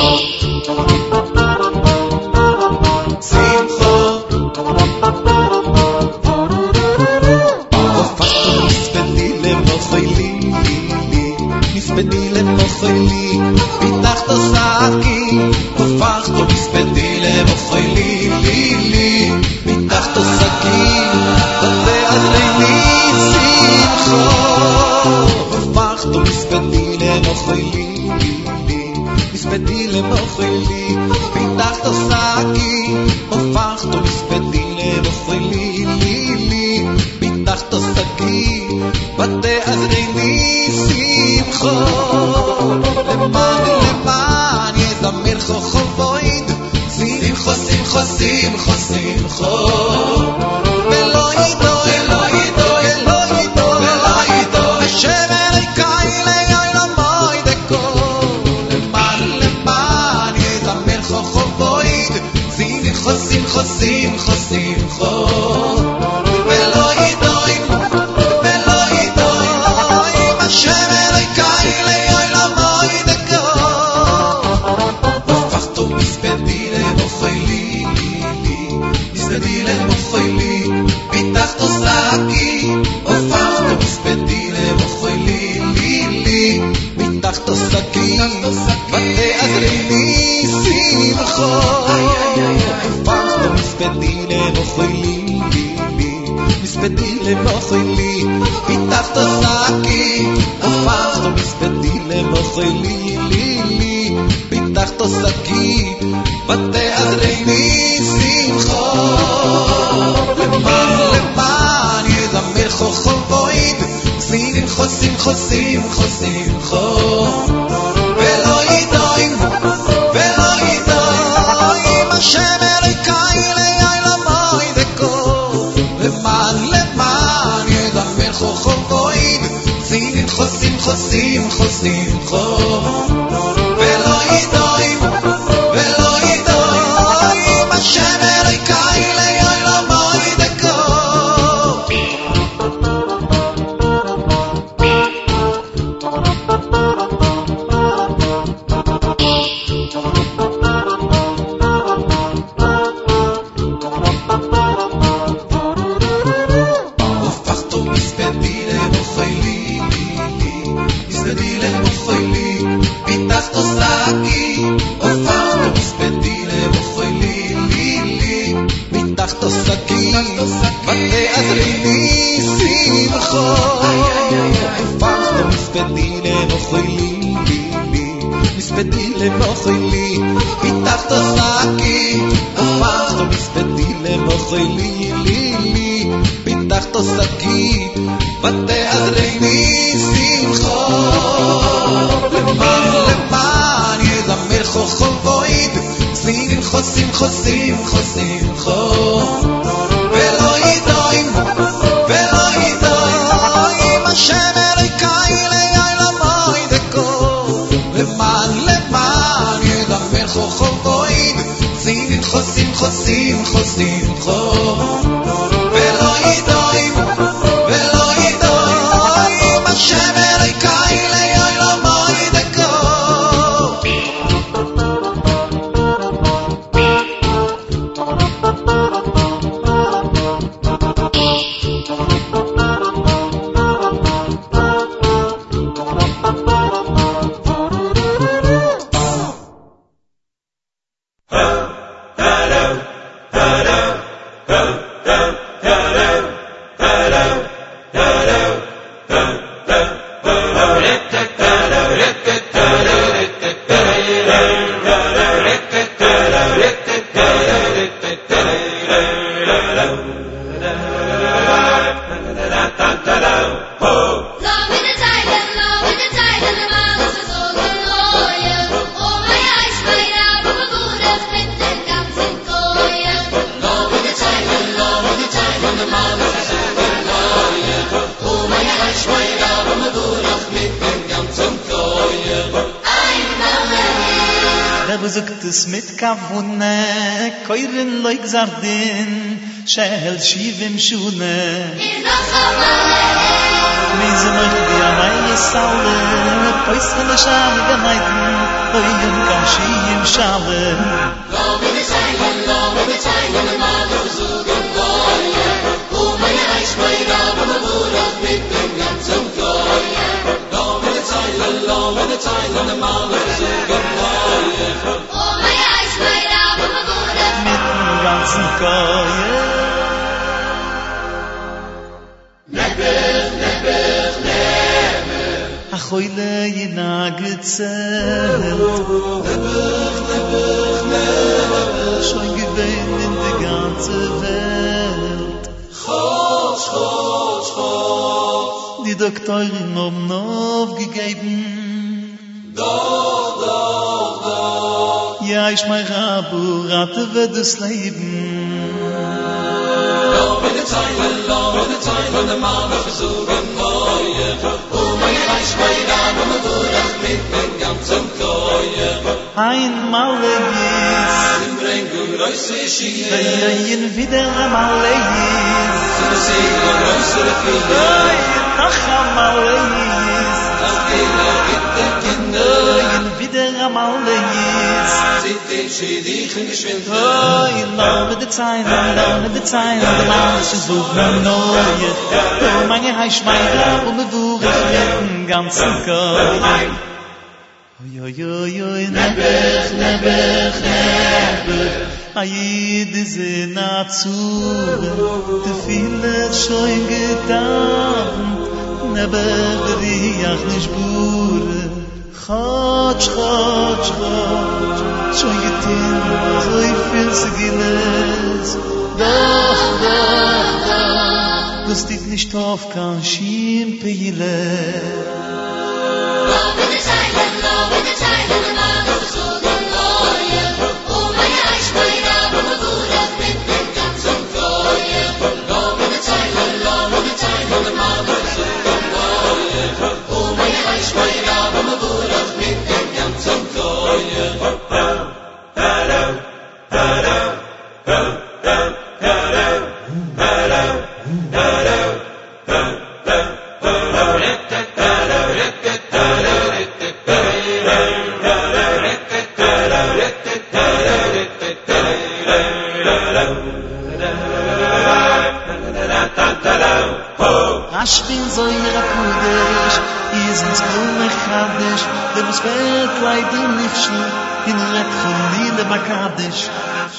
le mochili, pitachto saki, ופחתו מספדי למוכלי לי לי, מתחתו שקים, ובעלי שמחו. ופחתו מספדי למוכלי לי, מספדי למוכלי, מתחתו שקים, ופחתו خواستیم خواستیم خواب mispedile mocheli, pitachto saki. Ofachto mispedile mocheli, pitachto saki. Vate azrini simcho. למען למען יזמר חוכבויד שמחו שמחו שמחו שמחו Doktor in Ob Nov gegeben. Da, da, da. Ja, ich mein Rabu, rate wird das Leben. Ja, ja, ja. Wenn der Zeit verlor, wenn der Zeit von der Mama versucht, Weyein wieder am Alei So sei no rosser Filoi Nach am Alei Weyein wieder am Alei Zit den Schiedichen geschwind Weyein no mit der Zein Weyein no mit der Zein Weyein der Zein Weyein no mit der Zein Weyein no mit der Zein Ayid ze na tsur de file shoyn gedan ne bedri yakh nish bur khat khat khat shoyn gedan zoy fil zginez da da da du stit nish tof kan shim pile. Oh, when the time, when the when the time, when the the time,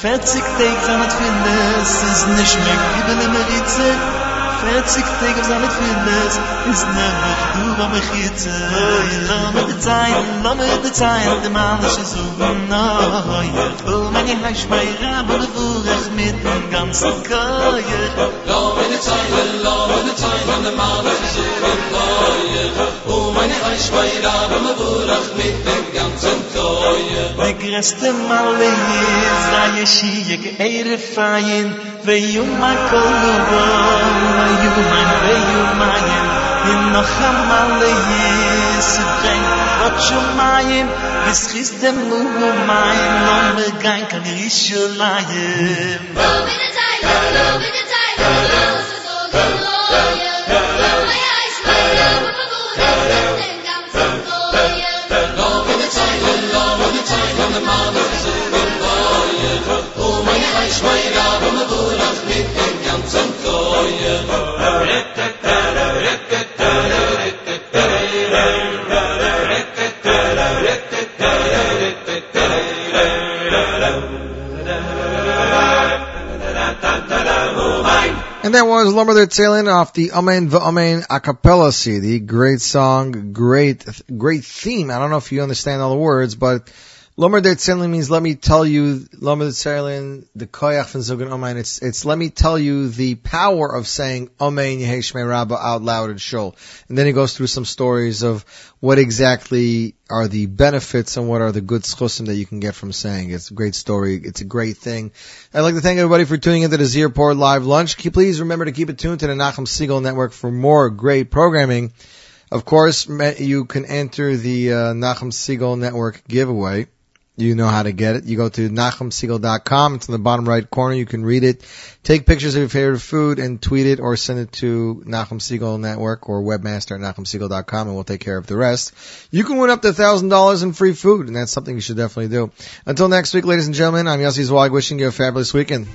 Fertzig Tage von der findes, Es ist nicht mehr Gibel in der Ritze Fertzig Tage von der Findest Es ist nicht Du war mich jetzt Oh, ich lau mir die Zeit Lau mir die Zeit Die Mann ist um so Neu heisch Bei Rab und der Mit dem ganzen Keu Lau mir die Zeit Lau mir die Zeit Die Mann ist um so Neu Oh, mein heisch Bei Rab und der Mit dem ganzen Ve greste male za yeshi yek eir fein ve yum ma kolova ma yum an ve yum ma yem in no khamale yes ben vot shum ma yem bis khiste mu mu ma yem no me gan kan yesh la yem Oh, And that was Lumber Tailin off the Amen V'Amen a cappella CD. Great song, great, great theme. I don't know if you understand all the words, but Lumber the Tailin means let me tell you, Lumber the Tailin, the Koyach from Zogan Amen, it's, it's let me tell you the power of saying Amen Yeheshmei Rabbah out loud at Shul. And then he goes through some stories of what exactly are the benefits and what are the good schusim that you can get from saying. It's a great story. It's a great thing. I'd like to thank everybody for tuning into the Z Report Live Lunch. Please remember to keep it tuned to the Nachum Segal Network for more great programming. Of course, you can enter the uh, Nachum Segal Network giveaway. You know how to get it. You go to nachumsegal.com. It's in the bottom right corner. You can read it. Take pictures of your favorite food and tweet it or send it to Nachum Segal Network or webmaster at nachumsegal.com and we'll take care of the rest. You can win up to $1,000 in free food and that's something you should definitely do. Until next week, ladies and gentlemen, I'm Yossi Zweig wishing you a fabulous weekend.